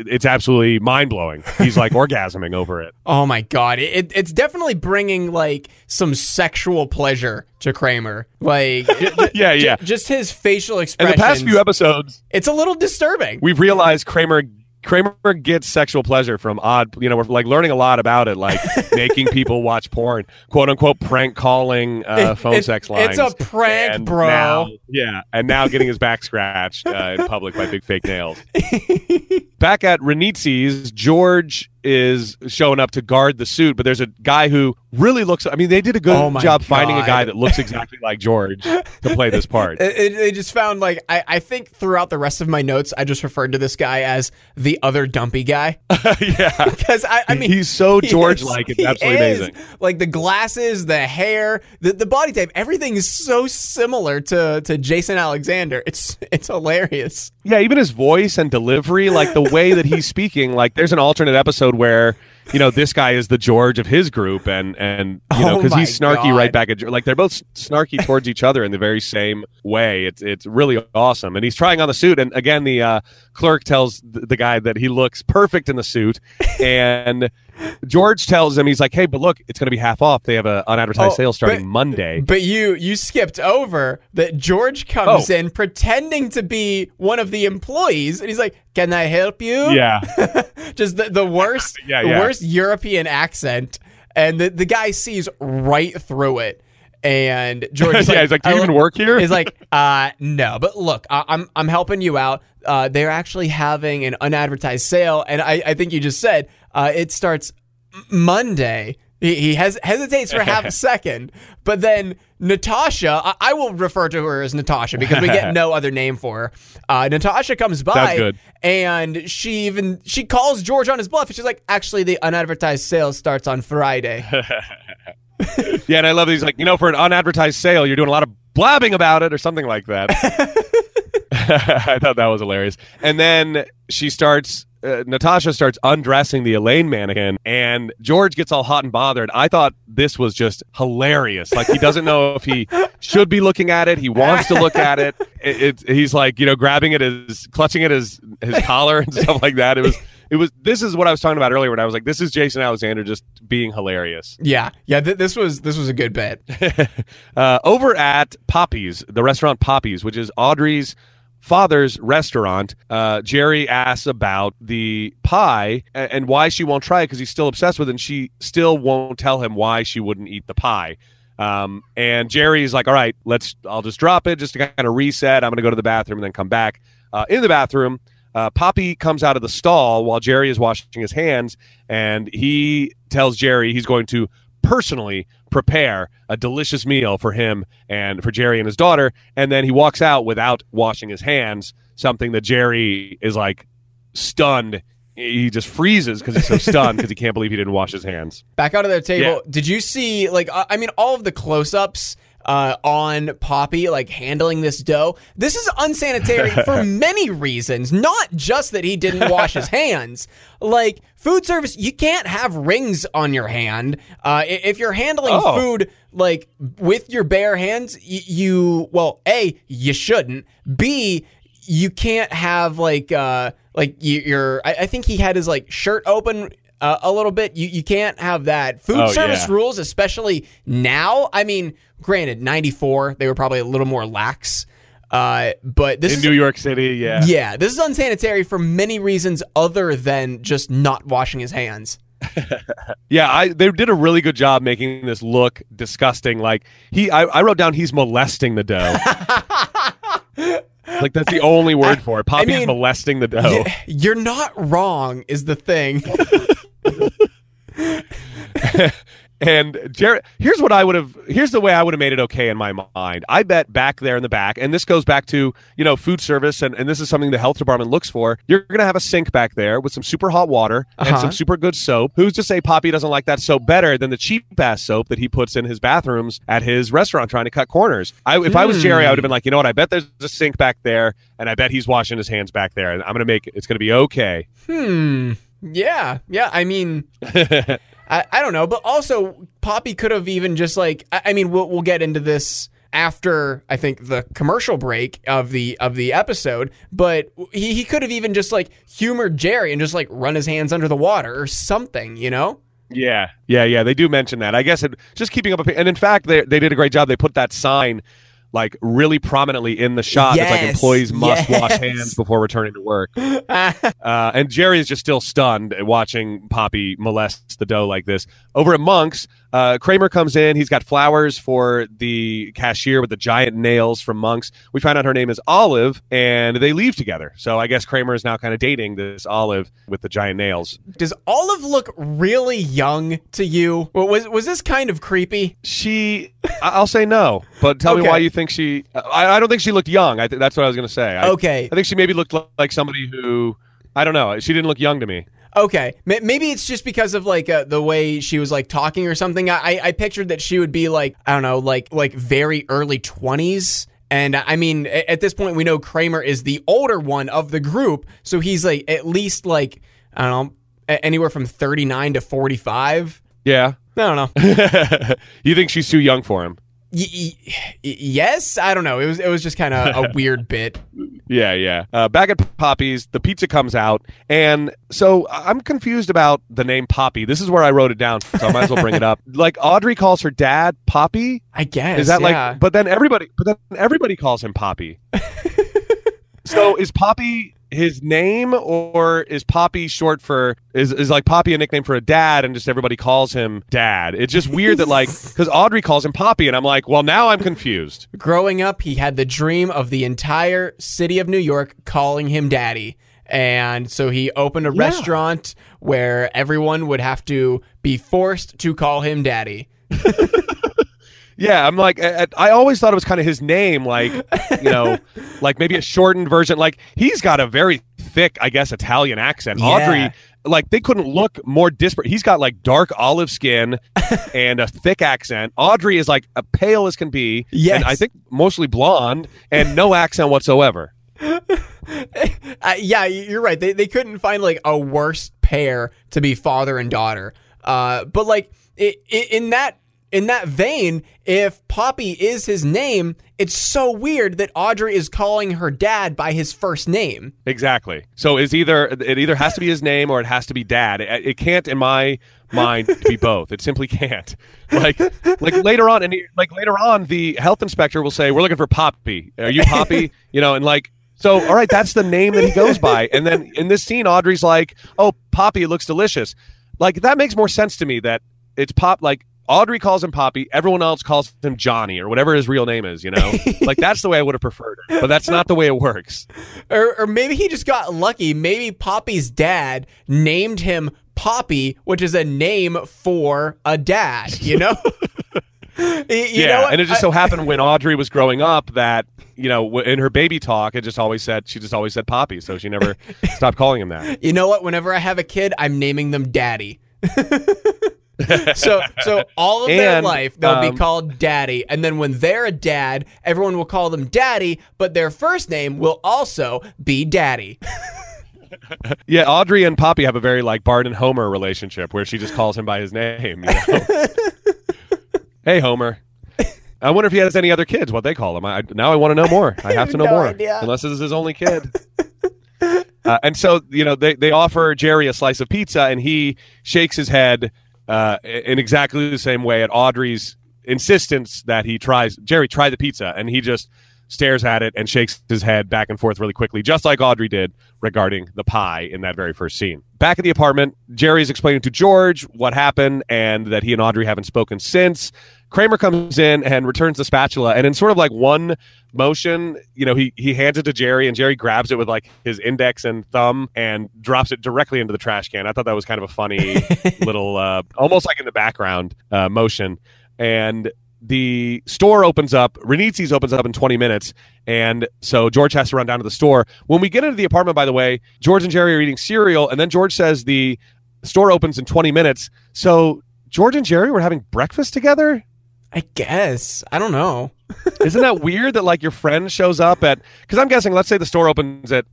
it's absolutely mind blowing. He's like <laughs> orgasming over it. Oh my god, it, it's definitely bringing like some sexual pleasure to Kramer. Like, <laughs> Yeah, yeah. just his facial expression. In the past few episodes, it's a little disturbing. we've realized Kramer Kramer gets sexual pleasure from odd. You know, we're like learning a lot about it, like <laughs> making people watch porn, quote unquote, prank calling uh, phone It- sex lines. It's a prank, And bro. now- yeah, and now getting his back scratched uh, in public by big fake nails. <laughs> Back at Renitz's, George is showing up to guard the suit, but there's a guy who really looks. I mean, they did a good Oh job finding a guy that looks exactly like George to play this part. <laughs> It just found like I, I think throughout the rest of my notes, I just referred to this guy as the other dumpy guy <laughs> yeah, <laughs> because I, I mean he's so George-like. It's absolutely is. amazing. Like the glasses, the hair, the, the body type, everything is so similar to to Jason Alexander. It's it's hilarious. Yeah, even his voice and delivery, like the way that he's speaking, like there's an alternate episode where you know this guy is the George of his group, and and you know Oh because my he's snarky God. right back at like they're both snarky towards each other in the very same way. It's it's really awesome, and he's trying on the suit, and again the uh, clerk tells th- the guy that he looks perfect in the suit, and George tells him he's like, hey, but look, it's going to be half off. They have a unadvertised Oh, sale starting but- Monday. But you you skipped over that George comes Oh. in pretending to be one of the employees, and he's like, "Can I help you?" yeah, <laughs> just the, the worst, <laughs> Yeah, yeah. worst European accent, and the the guy sees right through it. And George, is <laughs> yeah. He's like, do you even work here? He's like, <laughs> uh, no, but look, I- I'm I'm helping you out. Uh, they're actually having an unadvertised sale, and I, I think you just said uh, it starts Monday. He, he has hesitates for half a <laughs> second, but then Natasha, I, I will refer to her as Natasha because we get <laughs> no other name for her. Uh, Natasha comes by, and she even she calls George on his bluff, and she's like, "Actually, the unadvertised sale starts on Friday." <laughs> Yeah, and I love that he's like, you know, for an unadvertised sale, you're doing a lot of blabbing about it or something like that. I thought that was hilarious. And then she starts, uh, Natasha starts undressing the Elaine mannequin, and George gets all hot and bothered. I thought this was just hilarious. Like, he doesn't know if he should be looking at it, he wants to look at it. it, it he's like, you know, grabbing it as, clutching it as his collar and stuff like that. It was. It was. This is what I was talking about earlier when I was like, "This is Jason Alexander just being hilarious." yeah, yeah, th- this was this was a good bit. <laughs> uh, over at Poppy's, the restaurant Poppy's, which is Audrey's father's restaurant, uh, Jerry asks about the pie and, why she won't try it because he's still obsessed with it, and she still won't tell him why she wouldn't eat the pie. Um, and Jerry's like, all right, let's, I'll just drop it just to kind of reset. I'm going to go to the bathroom and then come back. Uh, in the bathroom, uh, Poppy comes out of the stall while Jerry is washing his hands, and he tells Jerry he's going to personally prepare a delicious meal for him and for Jerry and his daughter. And then he walks out without washing his hands, something that Jerry is like stunned. He just freezes because he's so stunned because he can't believe he didn't wash his hands. Back out of their table. Did you see like I mean all of the close-ups uh, on Poppy like handling this dough? This is unsanitary for <laughs> many reasons, not just that he didn't wash his <laughs> hands. Like food service, you can't have rings on your hand. Uh, if you're handling Oh. food like with your bare hands, y- you well, a you shouldn't. B you can't have like uh like you, I, I think he had his like shirt open uh, a little bit you you can't have that food Oh, service yeah. rules especially now i mean granted 94 they were probably a little more lax uh but this In is New York City, yeah. yeah this is unsanitary for many reasons other than just not washing his hands <laughs> Yeah, I they did a really good job making this look disgusting. Like he, I, I wrote down he's molesting the dough. <laughs> like that's the only word for it. Poppy's mean, molesting the dough. Y- you're not wrong is the thing <laughs> <laughs> And Jerry, here's what I would have. Here's the way I would have made it okay in my mind. I bet back there in the back, and this goes back to you know food service, and, and this is something the health department looks for. You're going to have a sink back there with some super hot water and Uh-huh. some super good soap. Who's to say Poppy doesn't like that soap better than the cheap ass soap that he puts in his bathrooms at his restaurant trying to cut corners? I, if I was Jerry, I would have been like, you know what? I bet there's a sink back there, and I bet he's washing his hands back there, and I'm going to make. It's going to be okay. Hmm. Yeah. Yeah. I mean, <laughs> I, I don't know, but also Poppy could have even just like I, I mean we'll we'll get into this after I think the commercial break of the of the episode, but he, he could have even just like humored Jerry and just like run his hands under the water or something, you know? Yeah, yeah, yeah. They do mention that. I guess it, just keeping up. A, and in fact, they they did a great job. They put that sign like really prominently in the shot. It's like employees must wash hands before returning to work. <laughs> Uh, and Jerry is just still stunned at watching Poppy molest the dough like this. Over at Monk's, uh, Kramer comes in. He's got flowers for the cashier with the giant nails from Monk's. We find out her name is Olive, and they leave together. So I guess Kramer is now kind of dating this Olive with the giant nails. Does Olive look really young to you? Was was this kind of creepy? She, I'll say no, but tell me why you think she. I, I don't think she looked young. I th- that's what I was going to say. I, Okay. I think she maybe looked like somebody who, I don't know. She didn't look young to me. Okay, maybe it's just because of like uh, the way she was like talking or something. I-, I pictured that she would be like I don't know, like like very early twenties. And I mean, at this point, we know Kramer is the older one of the group, so he's like at least like I don't know, anywhere from thirty nine to forty five. Yeah. I don't know. <laughs> you think she's too young for him? Y- y- yes, I don't know. It was it was just kind of a <laughs> weird bit. Yeah, yeah. Uh, back at Poppy's, the pizza comes out, and so I'm confused about the name Poppy. This is where I wrote it down, so I might as well bring it up. <laughs> Like Audrey calls her dad Poppy. I guess Is that yeah. like? But then everybody, but then everybody calls him Poppy. <laughs> so is Poppy his name, or is Poppy short for is is like Poppy a nickname for a dad, and just everybody calls him Dad? It's just weird that like <laughs> because Audrey calls him Poppy, and I'm like, well, now I'm confused. Growing up, he had the dream of the entire city of New York calling him daddy. And so he opened a Yeah. restaurant where everyone would have to be forced to call him daddy. <laughs> Yeah, I'm like, I, I always thought it was kind of his name, like, you know, <laughs> like maybe a shortened version. Like, he's got a very thick, I guess, Italian accent. Yeah. Audrey, like, they couldn't look more disparate. He's got like dark olive skin <laughs> and a thick accent. Audrey is like a pale as can be. Yes. And I think mostly blonde and no <laughs> accent whatsoever. Uh, yeah, you're right. They, they couldn't find like a worse pair to be father and daughter. Uh, but like i i in that in that vein, if Poppy is his name, it's so weird that Audrey is calling her dad by his first name. Exactly. So is either it either has to be his name or it has to be dad. It, it can't, in my mind, be both. It simply can't. Like like later on, and like later on, the health inspector will say, "We're looking for Poppy. Are you Poppy?" <laughs> you know, and like. So, all right, that's the name that he goes by. And then in this scene, Audrey's like, "Oh, Poppy, it looks delicious." Like that makes more sense to me. That it's pop. Like Audrey calls him Poppy, everyone else calls him Johnny or whatever his real name is. You know, <laughs> like that's the way I would have preferred it. But that's not the way it works. Or, or maybe he just got lucky. Maybe Poppy's dad named him Poppy, which is a name for a dad, you know? <laughs> <laughs> You yeah, know and it just so happened when Audrey was growing up that you know in her baby talk, it just always said she just always said Poppy, so she never stopped calling him that. you know what? Whenever I have a kid, I'm naming them Daddy. <laughs> so, so all of their And, life they'll um, be called Daddy, and then when they're a dad, everyone will call them Daddy, but their first name will also be Daddy. <laughs> Yeah, Audrey and Poppy have a very like Bart and Homer relationship where she just calls him by his name. You know? <laughs> hey, Homer. I wonder if he has any other kids. What they call him? I, now I want to know more. I have to know no more. idea. Unless this is his only kid. Uh, and so you know they they offer Jerry a slice of pizza, and he shakes his head uh, in exactly the same way at Audrey's insistence that he tries. Jerry try the pizza, and he just stares at it and shakes his head back and forth really quickly, just like Audrey did regarding the pie in that very first scene. Back at the apartment, Jerry is explaining to George what happened and that he and Audrey haven't spoken since. Kramer comes in and returns the spatula, and in sort of like one motion, you know, he he hands it to Jerry, and Jerry grabs it with like his index and thumb and drops it directly into the trash can. I thought that was kind of a funny <laughs> little, uh, almost like in the background uh, motion. And the store opens up. Renizzi's opens up in 20 minutes. And so George has to run down to the store. When we get into the apartment, by the way, George and Jerry are eating cereal. And then George says the store opens in 20 minutes. So George and Jerry were having breakfast together? I guess. I don't know. Isn't that weird that like your friend shows up at, because I'm guessing, let's say the store opens at,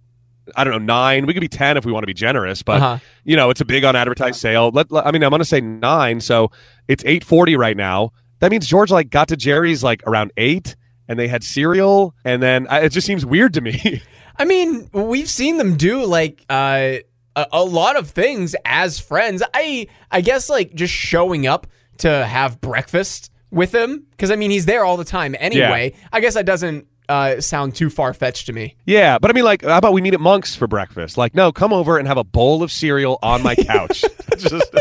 I don't know, nine. We could be 10 if we want to be generous, but Uh-huh. you know, it's a big unadvertised sale. Let, let- I mean, I'm going to say nine. So it's 840 right now. That means George like got to Jerry's like around eight and they had cereal. And then I, it just seems weird to me. <laughs> I mean, we've seen them do like uh, a, a lot of things as friends. I I guess like just showing up to have breakfast with him because I mean he's there all the time anyway. I guess that doesn't uh, sound too far fetched to me. yeah. But I mean, like, how about we meet at Monk's for breakfast? Like, no, come over and have a bowl of cereal on my couch. <laughs> <laughs> Just,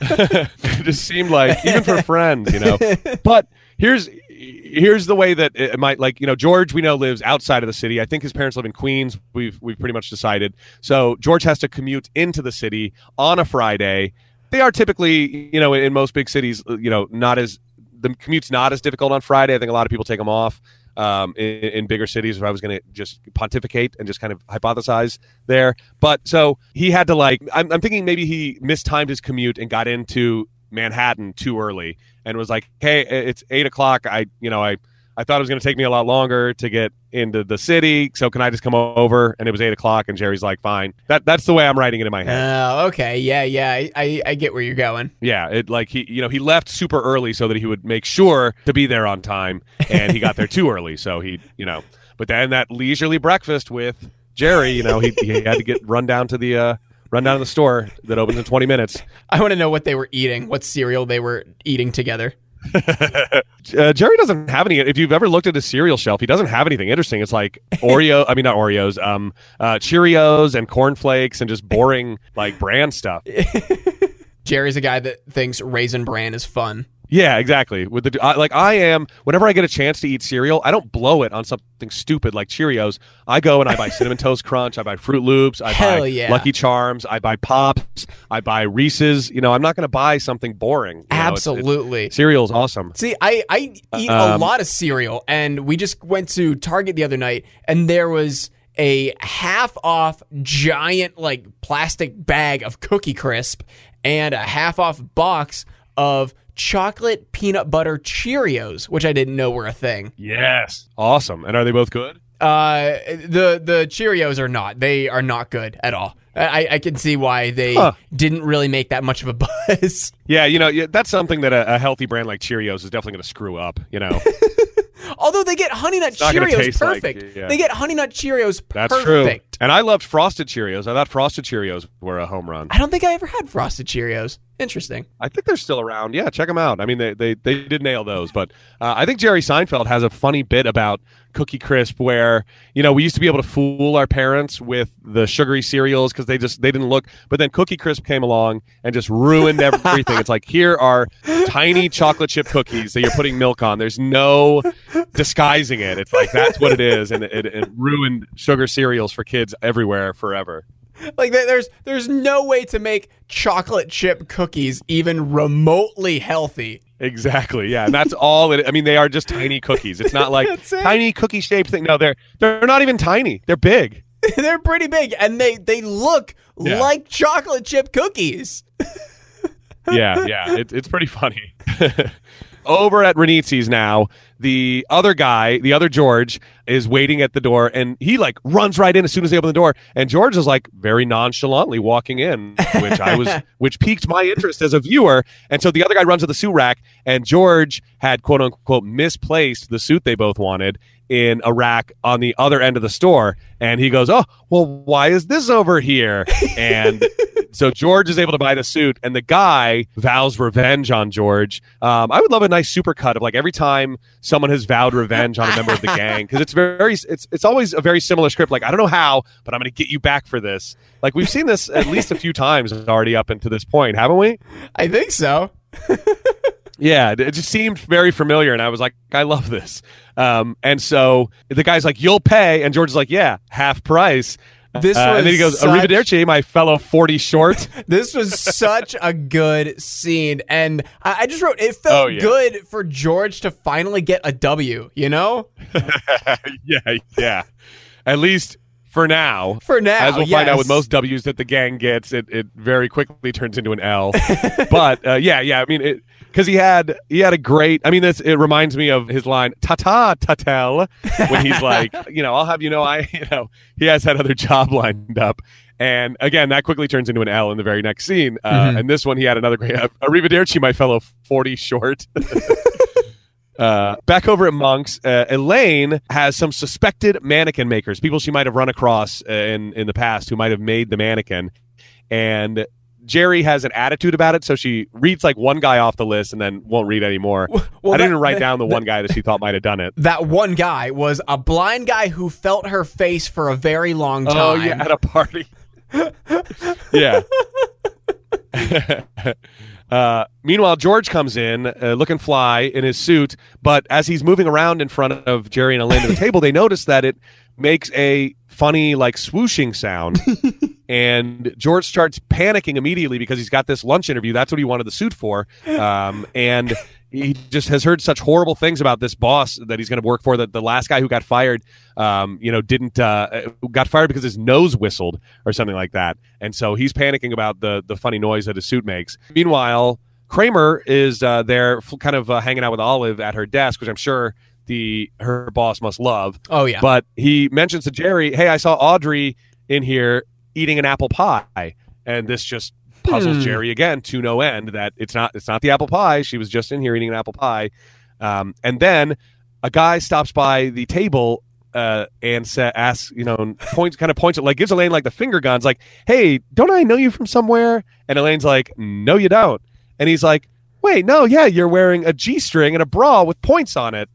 it <laughs> just seemed like, even for friends, you know. But here's here's the way that it might like you know George we know lives outside of the city. I think his parents live in Queens. We've we've pretty much decided. So George has to commute into the city on a Friday. They are typically you know in most big cities you know not as the commute's not as difficult on Friday. I think a lot of people take them off um, in, in bigger cities. If I was going to just pontificate and just kind of hypothesize there, but so he had to like I'm, I'm thinking maybe he mistimed his commute and got into Manhattan too early and was like, "Hey, it's eight o'clock. I, you know, I, I thought it was going to take me a lot longer to get into the city. So can I just come over?" And it was eight o'clock, and Jerry's like, "Fine." That that's the way I'm writing it in my head. Oh, okay, yeah, yeah, I, I I get where you're going. Yeah, it like he, you know, he left super early so that he would make sure to be there on time, and he got there too early, so he, you know. But then that leisurely breakfast with Jerry, you know, he, he had to get run down to the uh, run down to the store that opens in 20 minutes. I want to know what they were eating, what cereal they were eating together. <laughs> uh, Jerry doesn't have any. If you've ever looked at his cereal shelf, he doesn't have anything interesting. It's like <laughs> Oreo. I mean, not Oreos. Um, uh, Cheerios and cornflakes and just boring like brand stuff. <laughs> Jerry's a guy that thinks Raisin Bran is fun. Yeah, exactly. With the I, like, I am. Whenever I get a chance to eat cereal, I don't blow it on something stupid like Cheerios. I go and I buy cinnamon toast crunch. I buy Froot Loops. I Hell buy yeah. Lucky Charms. I buy Pops. I buy Reese's. You know, I'm not going to buy something boring. you know? Absolutely. cereal is awesome. See, I, I eat a Um, lot of cereal, and we just went to Target the other night, and there was a half off giant, like, plastic bag of Cookie Crisp and a half off box of chocolate peanut butter Cheerios, which I didn't know were a thing. Yes, awesome. And are they both good? Uh, the the Cheerios are not. They are not good at all. I, I can see why they Huh. didn't really make that much of a <laughs> buzz. Yeah, you know, that's something that a, a healthy brand like Cheerios is definitely going to screw up. You know, <laughs> Although they get Honey Nut not gonna Cheerios taste like- perfect. yeah. They get Honey Nut Cheerios that's true. And I loved Frosted Cheerios. I thought Frosted Cheerios were a home run. I don't think I ever had Frosted Cheerios. Interesting. I think they're still around. Yeah, check them out. I mean, they they, they did nail those. But uh, I think Jerry Seinfeld has a funny bit about Cookie Crisp, where you know we used to be able to fool our parents with the sugary cereals because they just they didn't look. But then Cookie Crisp came along and just ruined everything. it's like here are tiny chocolate chip cookies that you're putting milk on. There's no disguising it. It's like that's what it is, and it, it ruined sugar cereals for kids everywhere forever. Like there's there's no way to make chocolate chip cookies even remotely healthy. Exactly. Yeah, and that's all. It, I mean, they are just tiny cookies. It's not like <laughs> it. tiny cookie shaped thing. No, they're they're not even tiny. They're big. <laughs> They're pretty big and they they look Yeah. like chocolate chip cookies. <laughs> Yeah, yeah. It, it's pretty funny. Over at Renizzi's now, the other guy, the other George, is waiting at the door, and he like runs right in as soon as they open the door. And George is like very nonchalantly walking in, which I was, <laughs> which piqued my interest as a viewer. And so the other guy runs to the suit rack, and George had quote unquote misplaced the suit they both wanted in a rack on the other end of the store. And he goes, "Oh, well, why is this over here?" And <laughs> so George is able to buy the suit, and the guy vows revenge on George. Um, I would love a nice supercut of like every time someone has vowed revenge on a member of the gang because it's very it's it's always a very similar script. Like I don't know how, but I'm going to get you back for this. Like we've seen this at least a few <laughs> times already up into this point, haven't we? I think so. <laughs> Yeah, it just seemed very familiar, and I was like, I love this. Um, and so the guy's like, "You'll pay," and George's like, "Yeah, half price." This Uh, and then he goes, such- "Arrivederci, my fellow forty short." <laughs> This was such a good scene, and I, I just wrote it felt Oh, yeah. good for George to finally get a W. You know, <laughs> yeah, yeah. At least for now. for now, As we'll find out with most W's that the gang gets, it, it very quickly turns into an L. <laughs> but uh, yeah, yeah. I mean, because he had he had a great. I mean, this it reminds me of his line "ta ta tatel" when he's like, <laughs> you know, I'll have you know, I <laughs> you know, he has had other job lined up. And again, that quickly turns into an L in the very next scene. Uh, Mhm. And this one, he had another great "Arrivederci, my fellow forty short." <laughs> Uh, back over at Monk's, uh, Elaine has some suspected mannequin makers, people she might have run across uh, in in the past who might have made the mannequin, and Jerry has an attitude about it, so she reads like one guy off the list and then won't read anymore. <laughs> Well, I didn't that- write down the <laughs> one guy that she thought might have done it. That one guy was a blind guy who felt her face for a very long time. Oh yeah, at a party. <laughs> yeah. uh, meanwhile, George comes in uh, looking fly in his suit, but as he's moving around in front of Jerry and Elaine to the table, they notice that it makes a funny, like swooshing sound. <laughs> and George starts panicking immediately because he's got this lunch interview. That's what he wanted the suit for. Um, and he just has heard such horrible things about this boss that he's going to work for. That the last guy who got fired, um, you know, didn't uh, got fired because his nose whistled or something like that. And so he's panicking about the the funny noise that his suit makes. Meanwhile, Kramer is uh, there, kind of uh, hanging out with Olive at her desk, which I'm sure the her boss must love. Oh yeah. But he mentions to Jerry, "Hey, I saw Audrey in here eating an apple pie," and this just puzzles Hmm. Jerry again to no end that it's not it's not the apple pie. She was just in here eating an apple pie, um, and then a guy stops by the table. Uh, and sa- asks, you know, points, kind of points at, like, gives Elaine like the finger guns, like, "Hey, don't I know you from somewhere?" And Elaine's like, "No, you don't." And he's like, "Wait, no, yeah, you're wearing a g-string and a bra with points on it."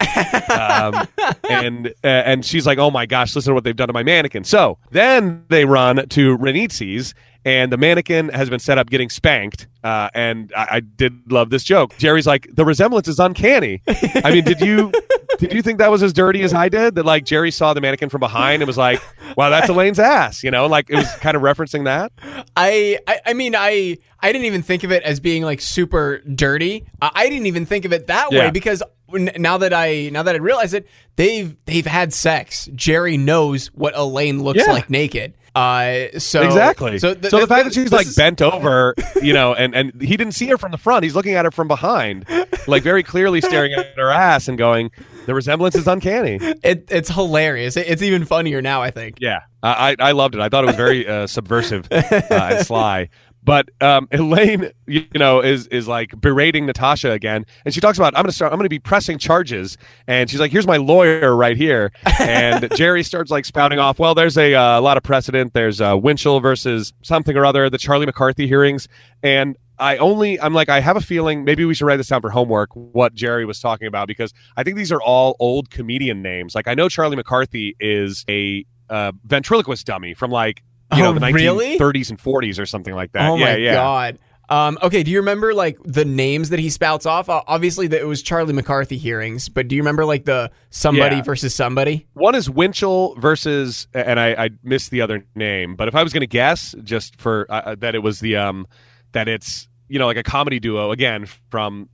um, <laughs> and uh, and she's like, "Oh my gosh, listen to what they've done to my mannequin." So then they run to Renitzi's, and the mannequin has been set up getting spanked. Uh, and I, I did love this joke. Jerry's like, "The resemblance is uncanny." I mean, did you <laughs> did you think that was as dirty as I did? That like Jerry saw the mannequin from behind and was like, "Wow, that's <laughs> Elaine's ass," you know, like it was kind of referencing that. I, I I mean I I didn't even think of it as being like super dirty. I, I didn't even think of it that Yeah. way because n- now that I now that I realize it, they've they've had sex. Jerry knows what Elaine looks Yeah. like naked. Uh, so exactly. So, So, th- the th- fact th- that she's like is- bent over, you know, and and he didn't see her from the front. He's looking at her from behind, like very clearly staring at her ass and going, "The resemblance is uncanny." it, it's hilarious. It- it's even funnier now. I think. Yeah, I I I loved it. I thought it was very uh, subversive uh, and sly. But um, <laughs> Elaine, you know, is is like berating Natasha again, and she talks about I'm going to start. I'm going to be pressing charges, and she's like, "Here's my lawyer right here." And <laughs> Jerry starts like spouting off. Well, there's a uh, lot of precedent. There's uh, Winchell versus something or other, the Charlie McCarthy hearings, and I only I'm like I have a feeling maybe we should write this down for homework. What Jerry was talking about because I think these are all old comedian names. Like I know Charlie McCarthy is a uh, ventriloquist dummy from like you know Oh, the really? 1930s and 40s or something like that. Oh yeah, my yeah. god. Um, okay, do you remember like the names that he spouts off? Uh, obviously, that it was Charlie McCarthy hearings, but do you remember like the somebody Yeah. versus somebody? One is Winchell versus, and I, I missed the other name, but if I was going to guess, just for uh, uh, that it was the um that it's you know like a comedy duo again from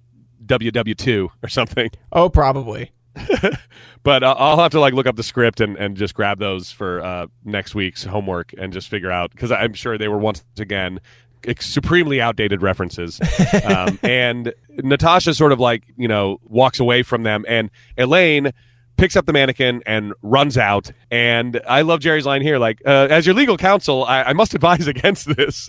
WW2 or something. Oh, probably. <laughs> But uh, I'll have to like look up the script and, and just grab those for uh, next week's homework and just figure out because I'm sure they were once again supremely outdated references. <laughs> um, and Natasha sort of like you know walks away from them, and Elaine picks up the mannequin and runs out. And I love Jerry's line here, like uh, as your legal counsel, I, I must advise <laughs> against this.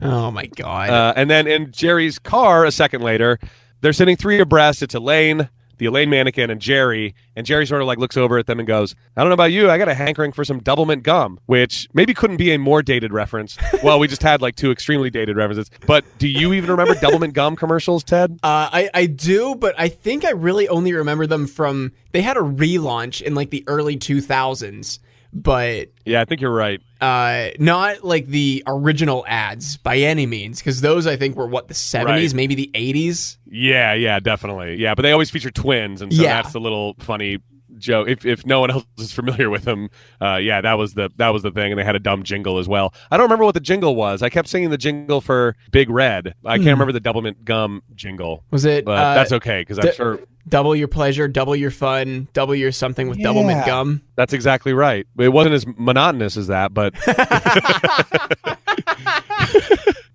Oh my god. Uh, and then in Jerry's car, a second later, they're sitting three abreast. It's Elaine, the Elaine mannequin, and Jerry. And Jerry sort of like looks over at them and goes, "I don't know about you, I got a hankering for some Doublemint gum," which maybe couldn't be a more dated reference. <laughs> well, we just had like two extremely dated references. But do you even remember <laughs> Doublemint gum commercials, Ted? Uh, I, I do, but I think I really only remember them from they had a relaunch in like the early 2000s, but Yeah, I think you're right. uh, not like the original ads by any means, because those I think were what the seventies, Right. maybe the eighties. Yeah, yeah, definitely. Yeah, but they always feature twins, and so Yeah. that's the little funny joke. If if no one else is familiar with them, uh, yeah, that was the that was the thing, and they had a dumb jingle as well. I don't remember what the jingle was. I kept singing the jingle for Big Red. I can't remember the Doublemint Gum jingle, Was it? but uh, that's okay because I'm d- sure double your pleasure, double your fun, double your something with double mint gum. that's exactly right. It wasn't as monotonous as that, but. <laughs>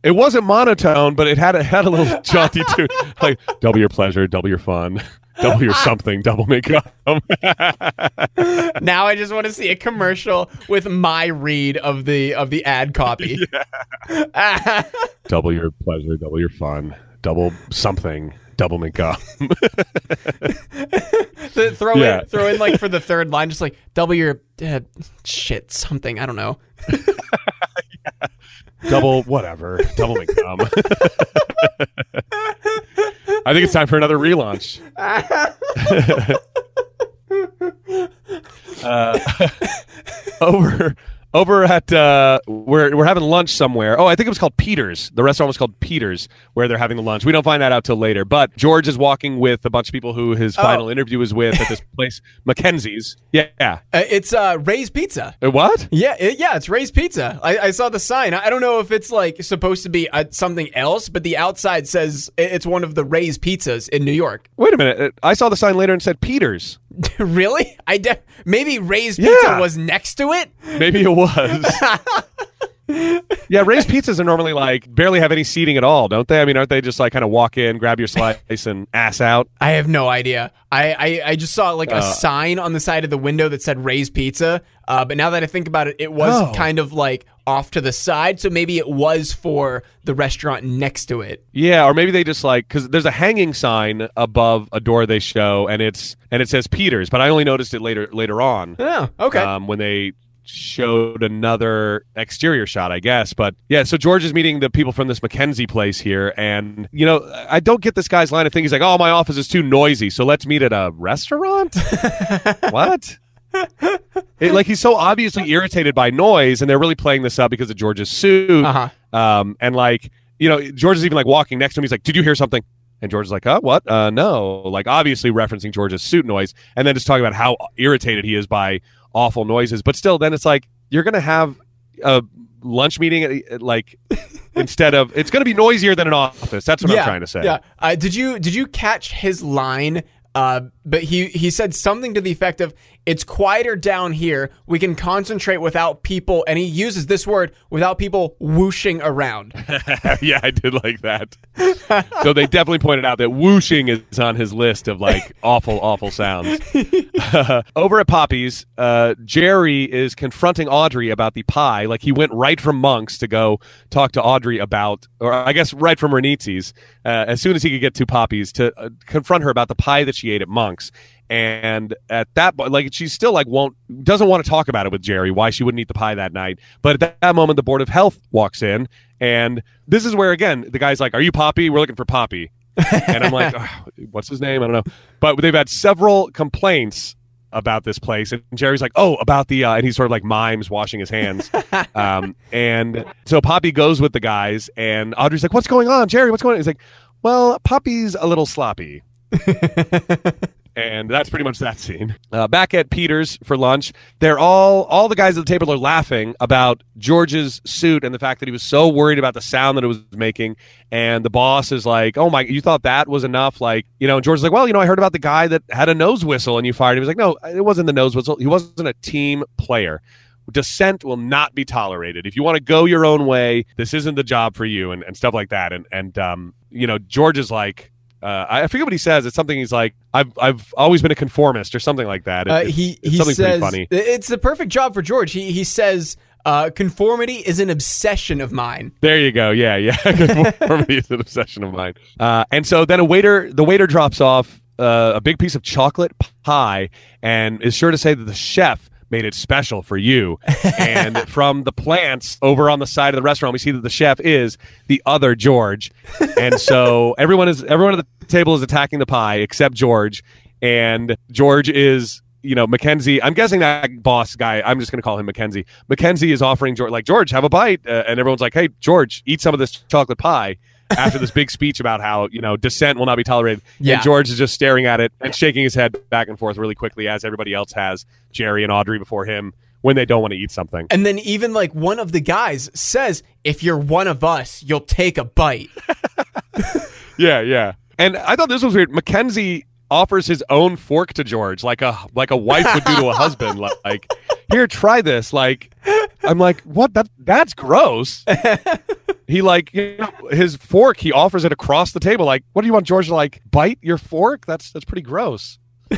It wasn't monotone, but it had a had a little <laughs> jaunty tune, like double your pleasure, double your fun, double your something, double makeup. now I just want to see a commercial with my read of the of the ad copy. <laughs> double your pleasure, double your fun, double something, double makeup. <laughs> Th- throw Yeah. in throw in like for the third line, just like double your uh, shit something. I don't know. <laughs> double whatever, double makeup. I think it's time for another relaunch. <laughs> <laughs> uh, <laughs> over over at uh, we're we're having lunch somewhere. Oh, I think it was called Peters. The restaurant was called Peters, where they're having the lunch. We don't find that out till later. But George is walking with a bunch of people who his final interview was with at this place, <laughs> Mackenzie's. Yeah, yeah. Uh, it's uh, Ray's Pizza. Uh, What? Yeah, it, yeah, it's Ray's Pizza. I, I saw the sign. I, I don't know if it's like supposed to be uh, something else, but the outside says it's one of the Ray's Pizzas in New York. Wait a minute. Uh, I saw the sign later and said Peters. <laughs> really? I de- maybe Ray's Pizza Yeah. was next to it. Maybe it was. <laughs> yeah, Ray's pizzas are normally like barely have any seating at all, don't they? I mean, aren't they just like kind of walk in, grab your slice, and ass out? I have no idea. I, I, I just saw like a Uh. sign on the side of the window that said Ray's Pizza. Uh, but now that I think about it, it was Oh. kind of like off to the side. So maybe it was for the restaurant next to it. Yeah, or maybe they just like because there's a hanging sign above a door they show, and it's and it says Peters, but I only noticed it later later on. Oh, okay. um, when they showed another exterior shot, I guess. But yeah, so George is meeting the people from this McKenzie place here, and you know, I don't get this guy's line of thinking. He's like, "Oh, my office is too noisy, so let's meet at a restaurant." <laughs> what? It- like he's so obviously irritated by noise, and they're really playing this up because of George's suit. Uh-huh. Um, and like, you know, George is even like walking next to him. He's like, "Did you hear something?" And George is like, "Uh, what? Uh, no." Like, obviously referencing George's suit noise, and then just talking about how irritated he is by awful noises. But still, then it's like you're gonna have a lunch meeting, at- at, like <laughs> instead of it's gonna be noisier than an office. That's what I'm trying to say. Yeah. Uh, did you did you catch his line? Uh, but he he said something to the effect of "It's quieter down here. We can concentrate without people." And he uses this word without people whooshing around. <laughs> yeah, I did like that. so they definitely pointed out that whooshing is on his list of like <laughs> awful, awful sounds. <laughs> over at Poppy's, uh, Jerry is confronting Audrey about the pie. Like he went right from Monk's to go talk to Audrey about, or I guess right from Renizzi's, uh, as soon as he could get to Poppy's to uh, confront her about the pie that she ate at Monk's. And at that point, like she still like won't doesn't want to talk about it with Jerry why she wouldn't eat the pie that night. But at that, that moment, the board of health walks in, and this is where again the guy's like, "Are you Poppy? We're looking for Poppy." and I'm like, <laughs> "Ugh, "What's his name? I don't know." But they've had several complaints about this place, and Jerry's like, "Oh, about the," uh, and he's sort of like mimes washing his hands. <laughs> um, and so Poppy goes with the guys, and Audrey's like, "What's going on, Jerry? What's going on?" He's like, "Well, Poppy's a little sloppy." <laughs> and that's pretty much that scene. Uh, back at Peter's for lunch, they're all all the guys at the table are laughing about George's suit and the fact that he was so worried about the sound that it was making. And the boss is like, "Oh my, you thought that was enough?" Like, you know, George's like, "Well, you know, I heard about the guy that had a nose whistle and you fired him." He was like, "No, it wasn't the nose whistle. He wasn't a team player." Dissent will not be tolerated. If you want to go your own way, this isn't the job for you, and, and stuff like that. And and um, you know, George is like, uh, I forget what he says. It's something he's like, I've I've always been a conformist or something like that. It- Uh, he he something says funny. it's the perfect job for George. He he says uh, conformity is an obsession of mine. There you go. Yeah, yeah. <laughs> Conformity is an obsession of mine. Uh, and so then a waiter, the waiter drops off uh, a big piece of chocolate pie and is sure to say that the chef made it special for you. and <laughs> from the plants over on the side of the restaurant, we see that the chef is the other George. And so <laughs> everyone is everyone at the table is attacking the pie except George. And George is you know, Mackenzie. I'm guessing that boss guy. I'm just going to call him Mackenzie. Mackenzie is offering George, like George, have a bite, uh, and everyone's like, "Hey, George, eat some of this chocolate pie." After this big speech about how you know dissent will not be tolerated, Yeah. and George is just staring at it and shaking his head back and forth really quickly, as everybody else has. Jerry and Audrey before him when they don't want to eat something. And then even like one of the guys says, "If you're one of us, you'll take a bite." <laughs> Yeah, yeah. And I thought this was weird. Mackenzie offers his own fork to George, like a like a wife would do to a husband. Like, like, here, try this. Like, I'm like, what? That that's gross. <laughs> he like you know, his fork. He offers it across the table. Like, what do you want George to like bite your fork? That's that's pretty gross. <laughs>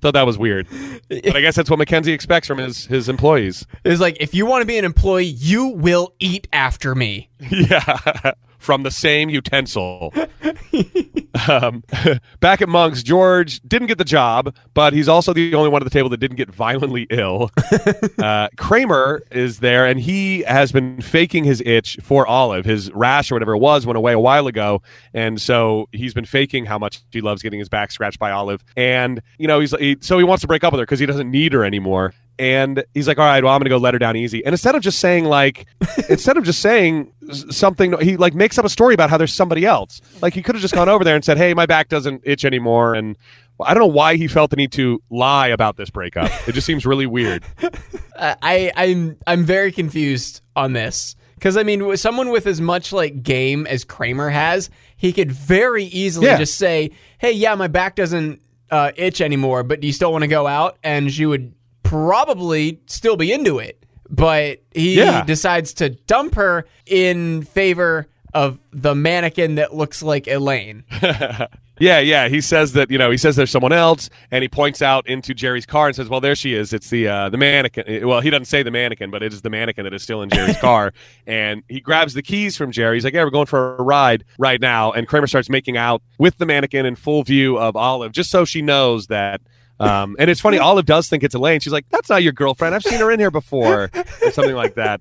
Thought that was weird, but I guess that's what Mackenzie expects from his his employees. It's like if you want to be an employee, you will eat after me. <laughs> Yeah, from the same utensil. <laughs> um, <laughs> back at Monk's, George didn't get the job, but he's also the only one at the table that didn't get violently ill. <laughs> uh, Kramer is there, and he has been faking his itch for Olive. His rash or whatever it was went away a while ago, and so he's been faking how much he loves getting his back scratched by Olive. And you know, he's he, so he wants to break up with her because he doesn't need her anymore. And he's like, "All right, well, I'm going to go let her down easy." And instead of just saying like, <laughs> instead of just saying something, he like makes up a story about how there's somebody else. Like he could have just gone over there and said, "Hey, my back doesn't itch anymore." And I don't know why he felt the need to lie about this breakup. It just seems really weird. <laughs> I, I I'm I'm very confused on this because I mean, with someone with as much like game as Kramer has, he could very easily Yeah. just say, "Hey, yeah, my back doesn't uh, itch anymore, but do you still want to go out?" And she would probably still be into it, but he Yeah. decides to dump her in favor of the mannequin that looks like Elaine. <laughs> Yeah, yeah. He says that you know he says there's someone else, and he points out into Jerry's car and says, "Well, there she is. It's the uh, the mannequin. Well, he doesn't say the mannequin, but it is the mannequin that is still in Jerry's <laughs> car." And he grabs the keys from Jerry. He's like, "Yeah, we're going for a ride right now." And Kramer starts making out with the mannequin in full view of Olive, just so she knows that. Um, and it's funny, Olive does think it's Elaine. She's like, "That's not your girlfriend. I've seen her in here before," or something like that.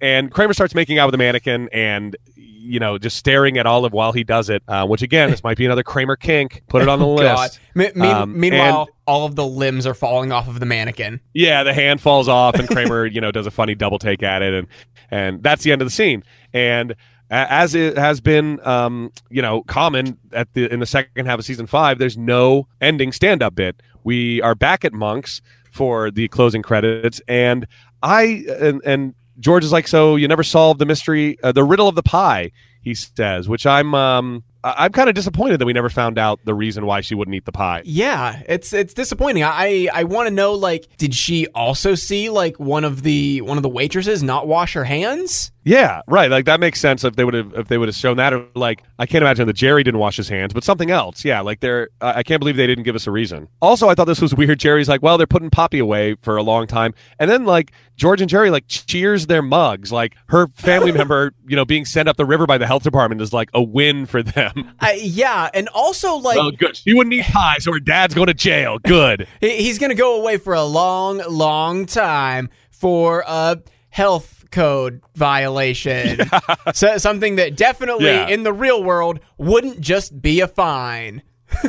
And Kramer starts making out with the mannequin, and you know, just staring at Olive while he does it. Uh, which again, this might be another Kramer kink. Put it on the <laughs> list. Me- me- Um, meanwhile, and- all of the limbs are falling off of the mannequin. Yeah, the hand falls off, and Kramer, <laughs> you know, does a funny double take at it, and and that's the end of the scene. And as it has been, um, you know, common at the in the second half of season five, there's no ending stand up bit. We are back at Monks for the closing credits, and I and and George is like, so you never solved the mystery, uh, the riddle of the pie, he says, which I'm um I'm kind of disappointed that we never found out the reason why she wouldn't eat the pie. Yeah, it's it's disappointing. I I want to know like did she also see like one of the one of the waitresses not wash her hands? Yeah, right. Like that makes sense if they would have if they would have shown that. Or like I can't imagine that Jerry didn't wash his hands, but something else. Yeah, like they're. I I can't believe they didn't give us a reason. Also, I thought this was <laughs> weird. Jerry's like, well, they're putting Poppy away for a long time, and then like George and Jerry like cheers their mugs. Like her family <laughs> member, you know, being sent up the river by the health department is like a win for them. I, yeah, and also like oh, good. She wouldn't eat pie, so her dad's going to jail. Good. <laughs> he's going to go away for a long long time for a health code violation. <laughs> so, something that definitely Yeah. in the real world wouldn't just be a fine. <laughs>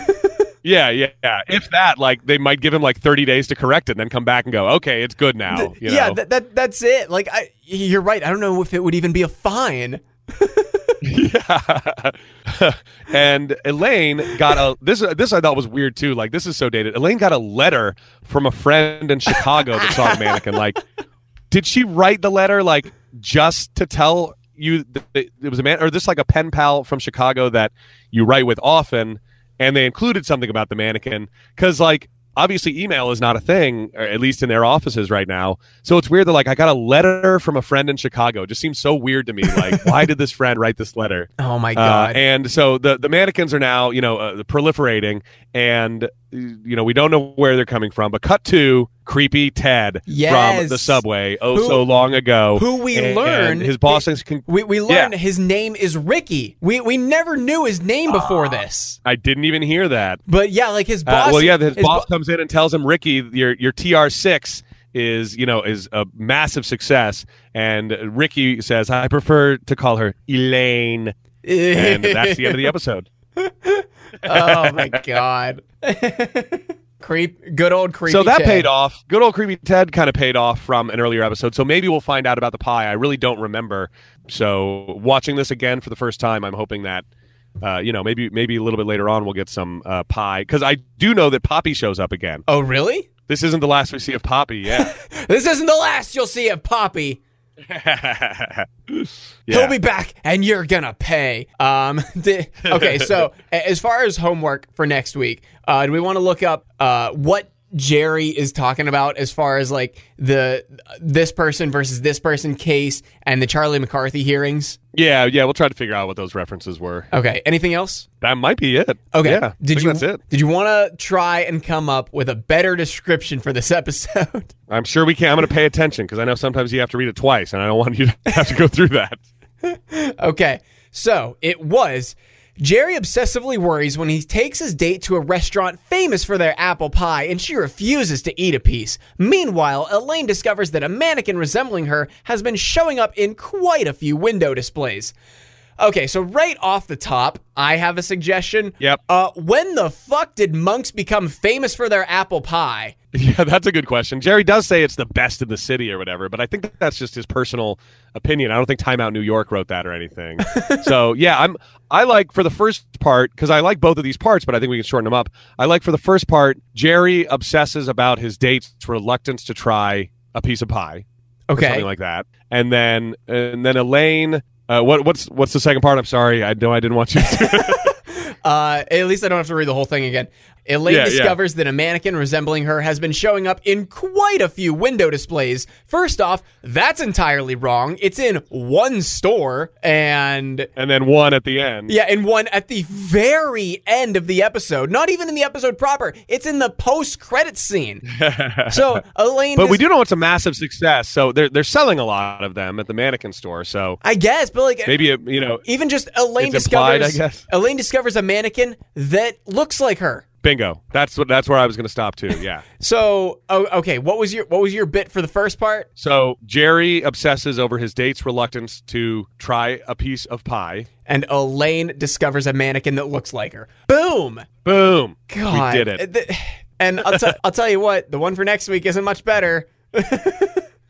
Yeah, yeah, yeah. If that, like, they might give him like thirty days to correct it, and then come back and go, okay, it's good now. You yeah, that, that that's it. Like I you're right. I don't know if it would even be a fine. <laughs> Yeah. and Elaine got a this this I thought was weird too. Like this is so dated. Elaine got a letter from a friend in Chicago that saw a mannequin. Like, did she write the letter like just to tell you that it was a man or this like a pen pal from Chicago that you write with often and they included something about the mannequin? Cuz like obviously email is not a thing or at least in their offices right now. So it's weird that like i got a letter from a friend in chicago. It just seems so weird to me. Like <laughs> why did this friend write this letter? Oh my uh, god. and so the the mannequins are now you know uh, proliferating, and uh, you know we don't know where they're coming from. But cut to creepy Ted from the subway oh Who- so long ago, who we and- learn and his boss thinks can. We, we learned his name is Ricky. We we never knew his name before this. I didn't even hear that. But yeah, like his Uh, boss. well, yeah, his, his boss bo- comes in and tells him, Ricky, your your TR six is you know is a massive success, and Ricky says, I prefer to call her Elaine, and that's the end of the <laughs> episode. <laughs> oh my god. Creep, good old creepy. so that Ted. paid off. Good old creepy Ted kind of paid off from an earlier episode. So maybe we'll find out about the pie. I really don't remember. So watching this again for the first time, I'm hoping that. Uh, you know, maybe maybe a little bit later on we'll get some uh, pie because I do know that Poppy shows up again. Oh, really? This isn't the last we see of Poppy. Yeah, <laughs> This isn't the last you'll see of Poppy. <laughs> yeah. He'll be back, and you're gonna pay. Um, <laughs> the- okay, so <laughs> as far as homework for next week, uh, do we want to look up uh, what Jerry is talking about as far as like the this person versus this person case and the Charlie McCarthy hearings? yeah, yeah. We'll try to figure out what those references were. Okay, anything else? That might be it. Okay, yeah. Did you That's it. did you want to try and come up with a better description for this <laughs> episode? I'm sure we can. I'm going to pay attention because I know sometimes you have to read it twice, and I don't want you to <laughs> have to go through that. <laughs> Okay, so it was Jerry obsessively worries when he takes his date to a restaurant famous for their apple pie and she refuses to eat a piece. Meanwhile, Elaine discovers that a mannequin resembling her has been showing up in quite a few window displays. Okay, so right off the top, I have a suggestion. Yep. Uh, when the fuck did Monk's become famous for their apple pie? <laughs> Yeah, that's a good question. Jerry does say it's the best in the city or whatever, but I think that's just his personal opinion. I don't think Time Out New York wrote that or anything. <laughs> so yeah, I'm I like for the first part because I like both of these parts, but I think we can shorten them up. I like for the first part, Jerry obsesses about his date's reluctance to try a piece of pie, or Okay. something like that, and then and then Elaine. Uh, what what's what's the second part? I'm sorry, I know I didn't want you. to... <laughs> Uh, at least I don't have to read the whole thing again. Elaine Yeah, yeah. discovers that a mannequin resembling her has been showing up in quite a few window displays. First off, that's entirely wrong. It's in one store, and and then one at the end. yeah, in one at the very end of the episode. Not even in the episode proper. It's in the post-credit scene. <laughs> so Elaine, But we do know it's a massive success, so they're they're selling a lot of them at the mannequin store. So I guess, but like maybe it, you know, even just Elaine implied, discovers I guess. Elaine discovers a mannequin that looks like her. Bingo. That's what that's where I was going to stop too. Yeah. <laughs> So, oh, okay, what was your what was your bit for the first part? so Jerry obsesses over his date's reluctance to try a piece of pie. And Elaine discovers a mannequin that looks like her. Boom! Boom. God, we did it. Th- And I'll, t- I'll tell you what, the one for next week isn't much better. <laughs>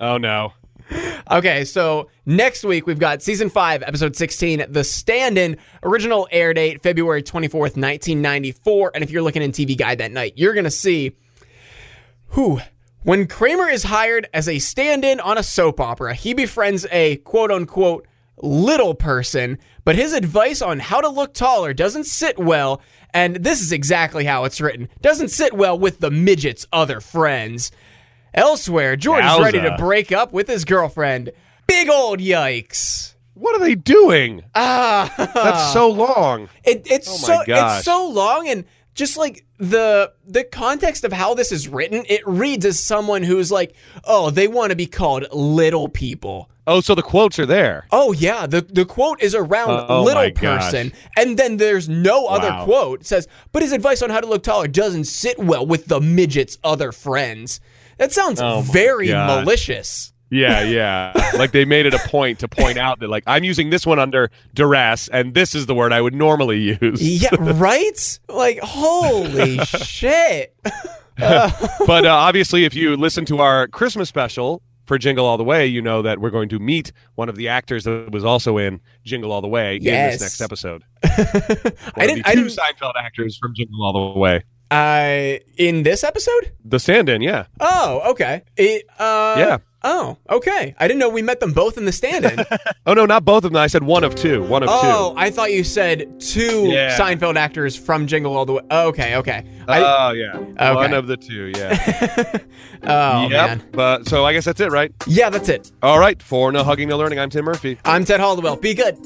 Oh no. <laughs> Okay, so next week we've got season five, episode 16, The Stand In, original air date February 24th, 1994. And if you're looking in TV Guide that night, you're going to see who. When Kramer is hired as a stand in on a soap opera, he befriends a quote unquote little person, but his advice on how to look taller doesn't sit well, and this is exactly how it's written doesn't sit well with the midget's other friends. Elsewhere, George is ready to break up with his girlfriend. Big old yikes. What are they doing? Ah, That's so long. it, it's Oh so gosh. it's so long and just like the the context of how this is written, it reads as someone who's like, oh, they want to be called little people. Oh, so the quotes are there. Oh yeah, the the quote is around Oh, little my gosh. person, and then there's no other Wow. quote. It says, but his advice on how to look taller doesn't sit well with the midget's other friends. That sounds Oh, very gosh. malicious. Yeah, <laughs> yeah. like they made it a point to point out that like I'm using this one under duress and this is the word I would normally use. Yeah, <laughs> right? Like, holy <laughs> shit. but uh, obviously, if you listen to our Christmas special for Jingle All the Way, you know that we're going to meet one of the actors that was also in Jingle All the Way in this next episode. I didn't. I two didn't. Seinfeld actors from Jingle All the Way. Uh, in this episode? The stand-in, yeah, Oh, okay. It. Uh, Yeah. Oh, okay. I didn't know we met them both in the stand-in. <laughs> Oh no, not both of them. I said one of two. One of oh, I thought you said two Yeah. Seinfeld actors from Jingle All the Way. Okay, okay. two. I, Oh yeah, one of the two. Yeah. <laughs> oh yep. man. But so I guess that's it, right? Yeah, that's it. All right. For no hugging, no learning. I'm Tim Murphy. I'm Ted Hollowell. Be good.